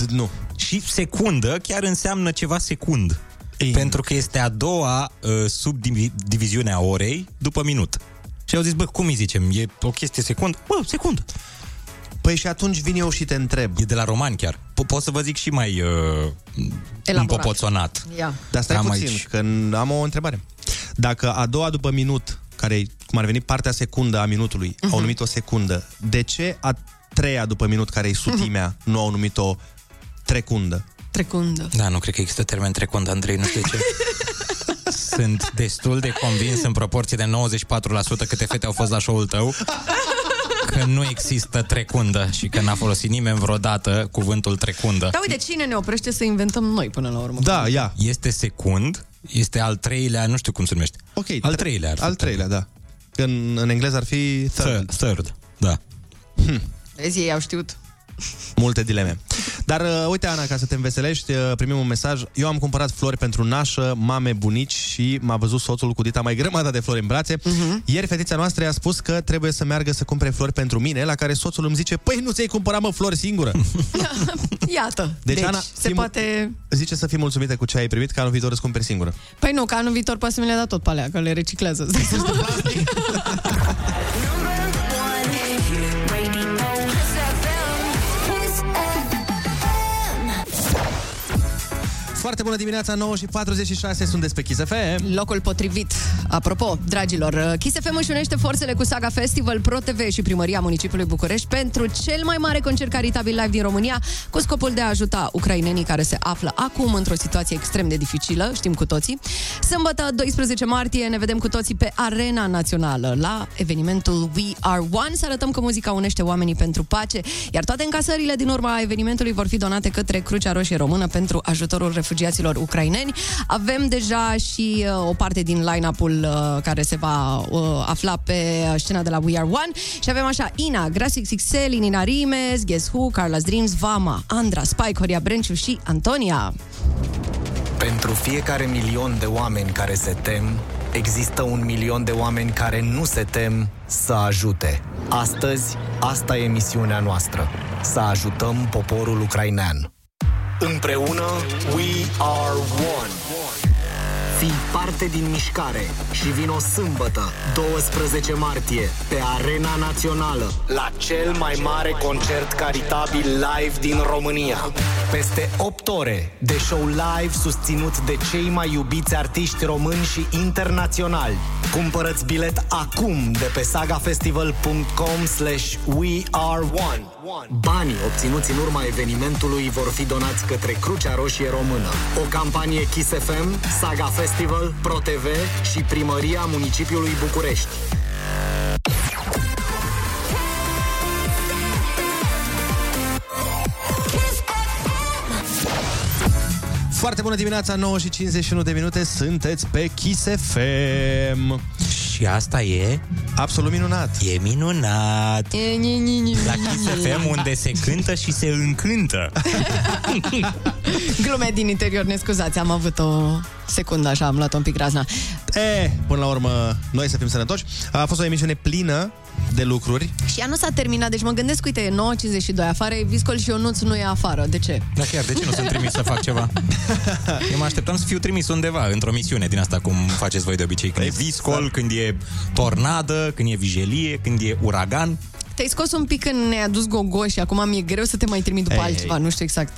Nu. Și secundă chiar înseamnă ceva secund. Ei. Pentru că este a doua uh, subdiviziune a orei după minut. Și au zis, bă, cum îi zicem? E o chestie secund? Bă, secundă. Păi și atunci vin eu și te întreb. E de la roman chiar. Po- pot să vă zic și mai uh, împopoțonat. Ia. Dar stai Am puțin, aici. că n- am o întrebare. Dacă a doua după minut, care e, cum ar veni partea secundă a minutului, uh-huh. au numit o secundă, de ce a treia după minut, care e sutimea, nu au numit-o trecundă? Trecundă. Da, nu cred că există termen trecund, Andrei, nu știu de ce. Sunt destul de convins în proporție de 94% câte fete au fost la show-ul tău că nu există trecundă și că n-a folosit nimeni vreodată cuvântul trecundă. Da, uite, cine ne oprește să inventăm noi până la urmă? Da, ia. Este secund, este al treilea, nu știu cum se numește. Ok. Al treilea ar fi. Al treilea, da. În, în engleză ar fi third. Third, third da. Hm. Vezi, ei au știut. Multe dileme. Dar uh, uite, Ana, ca să te înveselești, uh, primim un mesaj. Eu am cumpărat flori pentru nașă, mame, bunici și m-a văzut soțul cu dita mai grămadă de flori în brațe. Uh-huh. Ieri fetița noastră i-a spus că trebuie să meargă să cumpere flori pentru mine, la care soțul îmi zice, păi nu ți-ai cumpărat, mă, flori singură. Iată. Deci, Deci, Ana, se fii- poate... Zice să fii mulțumită cu ce ai primit, ca anul viitor îți cumperi singură. Păi nu, ca anul viitor poate să mi le dea tot pe alea, că le reciclează. Foarte bună dimineața, 9 și 46, sunt despre Kiss FM. Locul potrivit. Apropo, dragilor, Kiss FM își unește forțele cu Saga Festival, Pro TV și Primăria Municipiului București pentru cel mai mare concert caritabil live din România, cu scopul de a ajuta ucrainenii care se află acum într-o situație extrem de dificilă, știm cu toții. Sâmbătă, 12 martie, ne vedem cu toții pe Arena Națională, la evenimentul We Are One, să arătăm că muzica unește oamenii pentru pace, iar toate încasările din urma evenimentului vor fi donate către Crucea Roșie Română pentru ajutorul refugiaților ucraineni. Avem deja și uh, o parte din line-up-ul uh, care se va uh, afla pe scena de la We Are One și avem așa Ina, Grasix XL, Nina Rimes, Guess Who, Carla's Dreams, Vama, Andra, Spike, Horia Brenciu și Antonia. Pentru fiecare milion de oameni care se tem, există un milion de oameni care nu se tem să ajute. Astăzi, asta e misiunea noastră. Să ajutăm poporul ucrainean. Împreună, we are one. Fii parte din mișcare și vino sâmbătă, 12 martie, pe Arena Națională, la cel mai mare concert caritabil live din România. Peste 8 ore de show live susținut de cei mai iubiți artiști români și internaționali. Cumpărăți bilet acum de pe sagafestival.com slash we are one. Banii obținuți în urma evenimentului vor fi donați către Crucea Roșie Română. O campanie Kiss FM, Saga Festival Festival, ProTV și Primăria Municipiului București. Foarte bună dimineața, 9 și 51 de minute, sunteți pe Kiss FM. Și asta e? Absolut minunat. E minunat. E, ni, ni, ni, La Kiss FM unde se cântă și se încântă. Glume din interior, ne scuzați, am avut o secundă așa, am luat un pic razna. E, până la urmă, noi să fim sănătoși. A fost o emisiune plină de lucruri. Și ea nu s-a terminat, deci mă gândesc, uite, e 9.52, afară e Viscol și Ionuț nu e afară. De ce? Da, chiar, de ce nu sunt trimis să fac ceva? Eu mă așteptam să fiu trimis undeva, într-o misiune din asta, cum faceți voi de obicei. Când e viscol, când e tornadă, când e vijelie, când e uragan. Te-ai scos un pic când ne-a dus Gogo și acum mi-e greu să te mai trimit după Ei, altceva, ei. nu știu exact.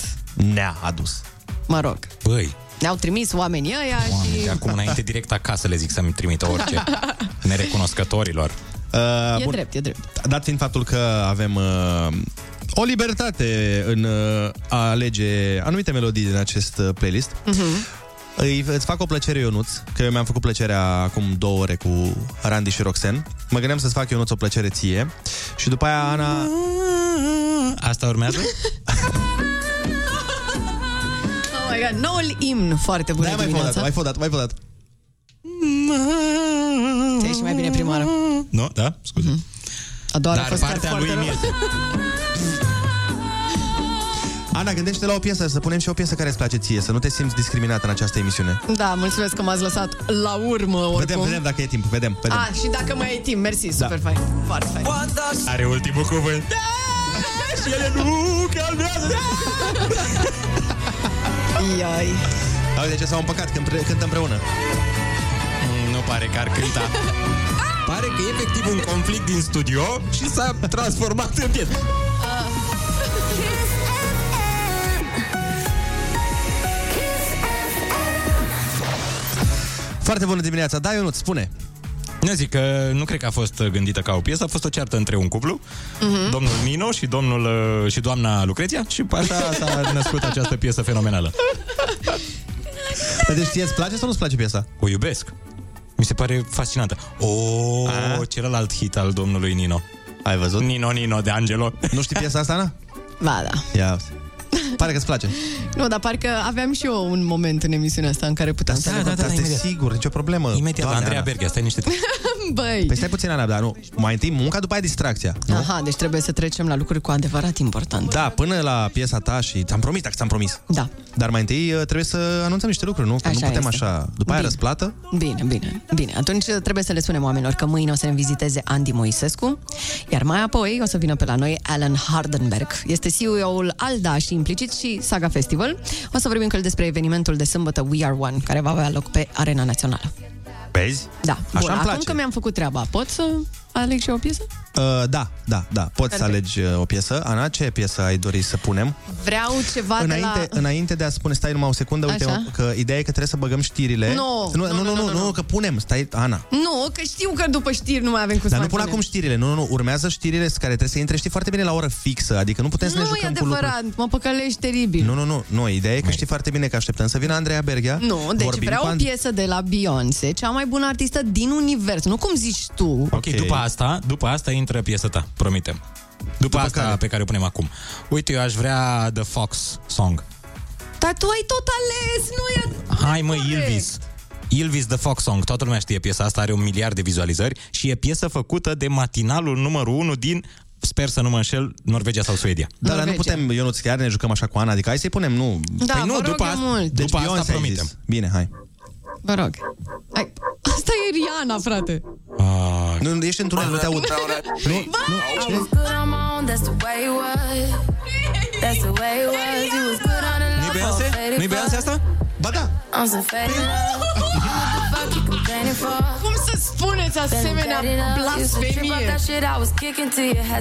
Ne-a adus. Mă rog. Băi, Ne-au trimis oamenii ăia oameni, și... de acum înainte direct acasă le zic să-mi trimită orice. Nerecunoscătorilor. Uh, E drept, e drept. Dat fiind faptul că avem uh, o libertate în uh, a alege anumite melodii din acest uh, playlist, Mhm. îi, îți fac o plăcere, Ionuț, că eu mi-am făcut plăcerea acum două ore cu Randy și Roxen. Mă gândeam să-ți fac, Ionuț, o plăcere ție. Și după aia, Ana... Asta urmează? Oh my God, noul imn, foarte bună Da, mai fă o dată, dimineața. mai fă o dată, mai fă o dată. Ți-ai și mai bine prima oară. Nu? Da? Scuze. A doua oară a Dar fost chiar partea foarte lui rău. mi iese. Ana, gândește la o piesă, să punem și o piesă care îți place ție, să nu te simți discriminat în această emisiune. Da, mulțumesc că m-ați lăsat la urmă oricum. Vedem, vedem dacă e timp, vedem, vedem. Ah, și dacă mai e timp, mersi, Da. super fain. Foarte fain. Are ultimul cuvânt. Și ele nu calmează. Iai. Uite ce s-au împăcat când pre- cântă împreună. Mm, Nu pare că ar cânta. Pare că e efectiv un conflict din studio și s-a transformat în piesă. Foarte bună dimineața. Da, Ionut, spune. Nu zic că nu cred că a fost gândită ca o piesă, a fost o ceartă între un cuplu, Mhm. domnul Nino și domnul uh, și doamna Lucreția și așa s-a născut această piesă fenomenală. Deci ție îți place sau nu-ți place piesa? O iubesc. Mi se pare fascinantă. O, A? celălalt hit al domnului Nino. Ai văzut? Nino, Nino de Angelo. Nu știi piesa asta, Ana? Ba, da. Ia uite. Pare că îți place. Nu, dar parcă aveam și eu un moment în emisiunea asta în care puteam să Da, le da, văd. da, Asta e imediat. sigur, nicio problemă. Imediat, la Doamne, Andreea Ana. Berghia, stai niște Băi. Păi stai puțin, Ana, dar nu. Mai întâi munca, după aia distracția. Nu? Aha, deci trebuie să trecem la lucruri cu adevărat importante. Da, până la piesa ta și ți-am promis, dacă ți-am promis. Da. Dar mai întâi uh, trebuie să anunțăm niște lucruri, nu? Că Așa nu putem este. așa. După aia Bine. răsplată. Bine, bine, bine. Atunci trebuie să le spunem oamenilor că mâine o să ne viziteze Andy Moisescu, iar mai apoi o să vină pe la noi Alan Hardenberg. Este CEO-ul Alda și implicit și Saga Festival. O să vorbim cu el despre evenimentul de sâmbătă We Are One, care va avea loc pe Arena Națională. Vezi? Da. Așa Bun, îmi acum place. că mi-am făcut treaba, pot să aleg și eu o piesă? Uh, da, da, da. Poți să Perfect. alegi uh, o piesă. Ana, ce piesă ai dori să punem? Vreau ceva Înainte, de la... înainte de a spune, stai numai o secundă, uite, Așa. că ideea e că trebuie să băgăm știrile. Nu, nu, nu, nu, nu, nu, că punem, stai, Ana. Nu, că știu că după știri nu mai avem cum să Dar nu mai pun punem. acum știrile, nu, nu, nu, urmează știrile care trebuie să intre, știi foarte bine la oră fixă, adică nu putem să ne Nu e jucăm cu lucruri. adevărat, mă păcălești teribil. Nu, nu, nu, nu, ideea e că știi foarte bine că așteptăm să vină Andreea Berghia. Nu, deci vorbim vreau cu o And- piesă de la Beyoncé, cea mai bună artistă din univers. Nu cum zici tu. Ok, după asta, după asta intră piesa ta, promitem. După, după asta care? pe care o punem acum. Uite, eu aș vrea The Fox Song. Dar tu ai tot ales, nu e... Hai mă, corect. Ilvis. Ilvis The Fox Song. Toată lumea știe piesa asta, are un miliard de vizualizări și e piesă făcută de matinalul numărul 1 din sper să nu mă înșel, Norvegia sau Suedia. Da, dar nu putem, Ionuț, chiar ne jucăm așa cu Ana, adică hai să-i punem, nu. Da, Păi nu, vă rog după eu asta- mult. Deci După asta Beyoncé ai promitem. zis. Bine, hai. Vă rog. Hai. Asta e Rihanna, frate. Ah, Nu, ești în tunel, nu te aud. Nu, I was good on my own, that's the way it was. That's the way it was. You was good on the Nu-i Beyoncé? Nu-i Beyoncé asta? Ba da. Cum să spuneți asemenea blasfemie?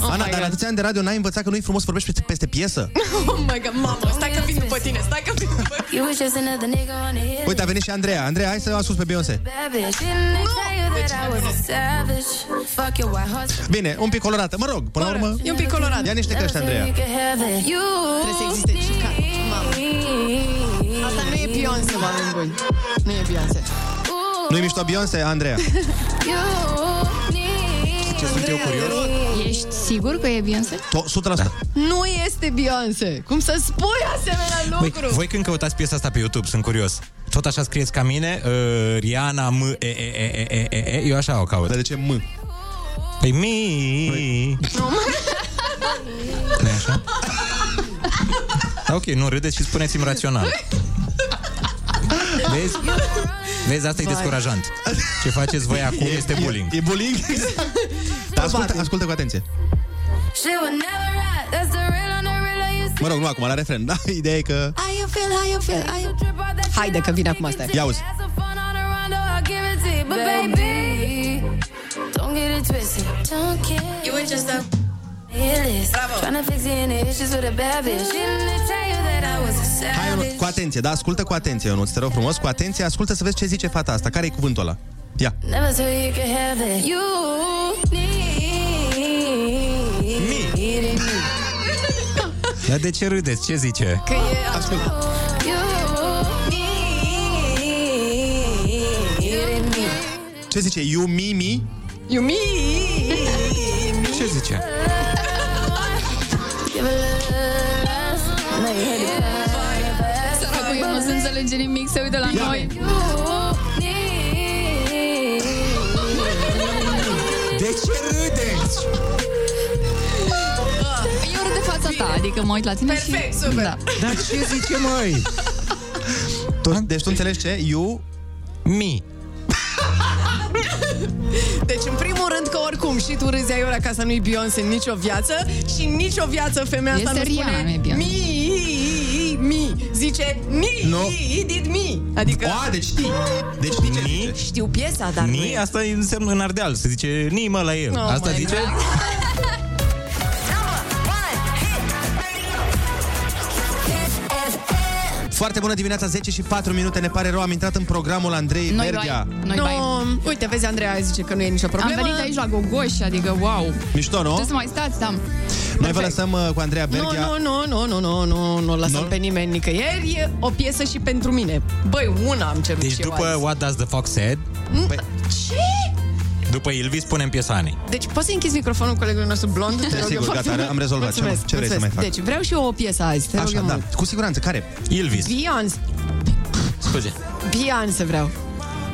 Ana, dar la atâția ani de radio n-ai învățat că nu-i frumos să vorbești peste, peste piesă? Oh my god, mamă, stai că vin după tine, stai că vin după tine. You was just another nigga on the hit. Uite, a venit și Andreea. Andreea, hai să ascult pe Beyoncé. Bad bitch. Didn't they tell you that I was a savage? Fuck your white horse. Bine, un pic colorată. Mă rog, până la urmă... E un pic colorat. Ia niște căști, Andreea. You can have it. You Trebuie să existe și ca... Mamă. Asta nu e Beyoncé, oameni buni. Nu e Beyoncé. Nu-i mișto Beyoncé, Andreea? Ce sunt eu curios? Ești sigur că e Beyoncé? To- 100%. Nu este Beyoncé. Cum să spui asemenea Băi, lucru? voi când căutați piesa asta pe YouTube, sunt curios. Tot așa scrieți ca mine, uh, Rihanna M E E E E E E, eu așa o caut. Dar de ce M? Păi mi. nu așa? Da, ok, nu râdeți și spuneți-mi rațional. Vezi? Vezi, asta e Vai. descurajant. Ce faceți voi acum este bullying. E, e bullying? Dar ascultă, ascultă cu atenție. Shit would never ride. That's the real on the real. I used to Mă rog, nu acum, la refren. Da, ideea e că... How you feel, how you feel, how you Haide că vine acum asta. Ia uzi. I'll give it to you, but baby, don't get it twisted. Don't get you were just a Hai, savage. Ionuț, cu atenție, da, ascultă cu atenție, Ionuț, te rog frumos, cu atenție, ascultă să vezi ce zice fata asta. Care e cuvântul ăla? Ia. Never told you you could have it. You need me. Dar de ce râdeți? Ce zice? Că e... Ascultă. You need me. Ce zice? You, me, me? You me. Ce zice? Săracul eu nu se înțelege nimic, se uită la Ia. noi. De ce râdeți? Eu râd de fața ta, adică mă uit la tine Perfect, și... super. Da. Dar ce zice, măi? Tu, deci tu înțelegi ce? You... Mi. Deci, în primul rând că oricum și tu râzi aiurea ca să nu-i Beyoncé în nicio viață și în nicio viață femeia asta Este nu spune Rihanna, nu e Beyoncé. mi, mi. Zice mi, Nu. he did me. Adică A, deci știi. Deci știi ce Ni? zice. știu piesa, dar nu Ni? e. Asta înseamnă în ardeal. Se zice ni mă la el. Oh Asta my zice? God. Foarte bună dimineața, 10 și 4 minute, ne pare rău, am intrat în programul Andrei Noi Berghia. doi. Noi No, doi. uite, vezi, Andreea zice că nu e nicio problemă. Am venit aici la Gogoș, adică wow. Mișto, nu? Trebuie să mai stați, da. Noi vă lăsăm uh, cu Andreea Nu, Berghia. nu, nu, nu, nu, nu, nu, nu lăsăm Nu? pe nimeni nicăieri. E o piesă și pentru mine. Băi, una am cerut Deci și eu după azi. What Does the Fox Said, Păi, Ce? după Ilvis punem piesa Anei. Deci poți să închizi microfonul colegului nostru blond? Te rog eu Desigur, foarte gata, mult. am rezolvat. Ce mai- Mulțumesc, ce vrei să mulțumesc. mai fac? Deci vreau și eu o piesă azi, te rog Așa, eu da, mult. cu siguranță, care? Ilvis. Beyoncé. Scuze. Beyoncé vreau.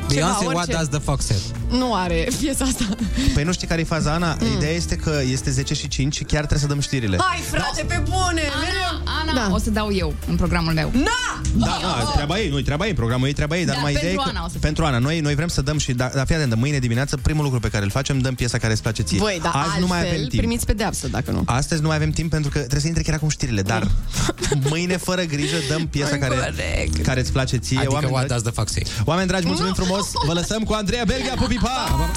Beyoncé, Ceva, What orice. Does the Fox Said. Nu are piesa asta. Păi nu știi care e faza, Ana? Mm. Ideea este că este 10 și 5 și chiar trebuie să dăm știrile. Hai, frate, pe bune! Ana, Ana, Da. o să dau eu în programul meu. Na! Da, da, treaba ei, nu treaba ei, programul ei, treaba ei, dar Da, mai pentru ideea e Ana că, o să fie. pentru Ana, noi, noi vrem să dăm și, da, da, fii atent, mâine dimineață, primul lucru pe care îl facem, dăm piesa care îți place ție. Băi, dar Azi altfel nu mai avem timp. primiți pedeapsă dacă nu. Astăzi nu mai avem timp pentru că trebuie să intre chiar acum știrile, dar mâine, fără grijă, dăm piesa care, Corect. care îți place ție. Adică oameni, What dragi, Does the Fox Say. oameni dragi, mulțumim frumos! Vă lăsăm cu Andreea Berghia, pupi, pa!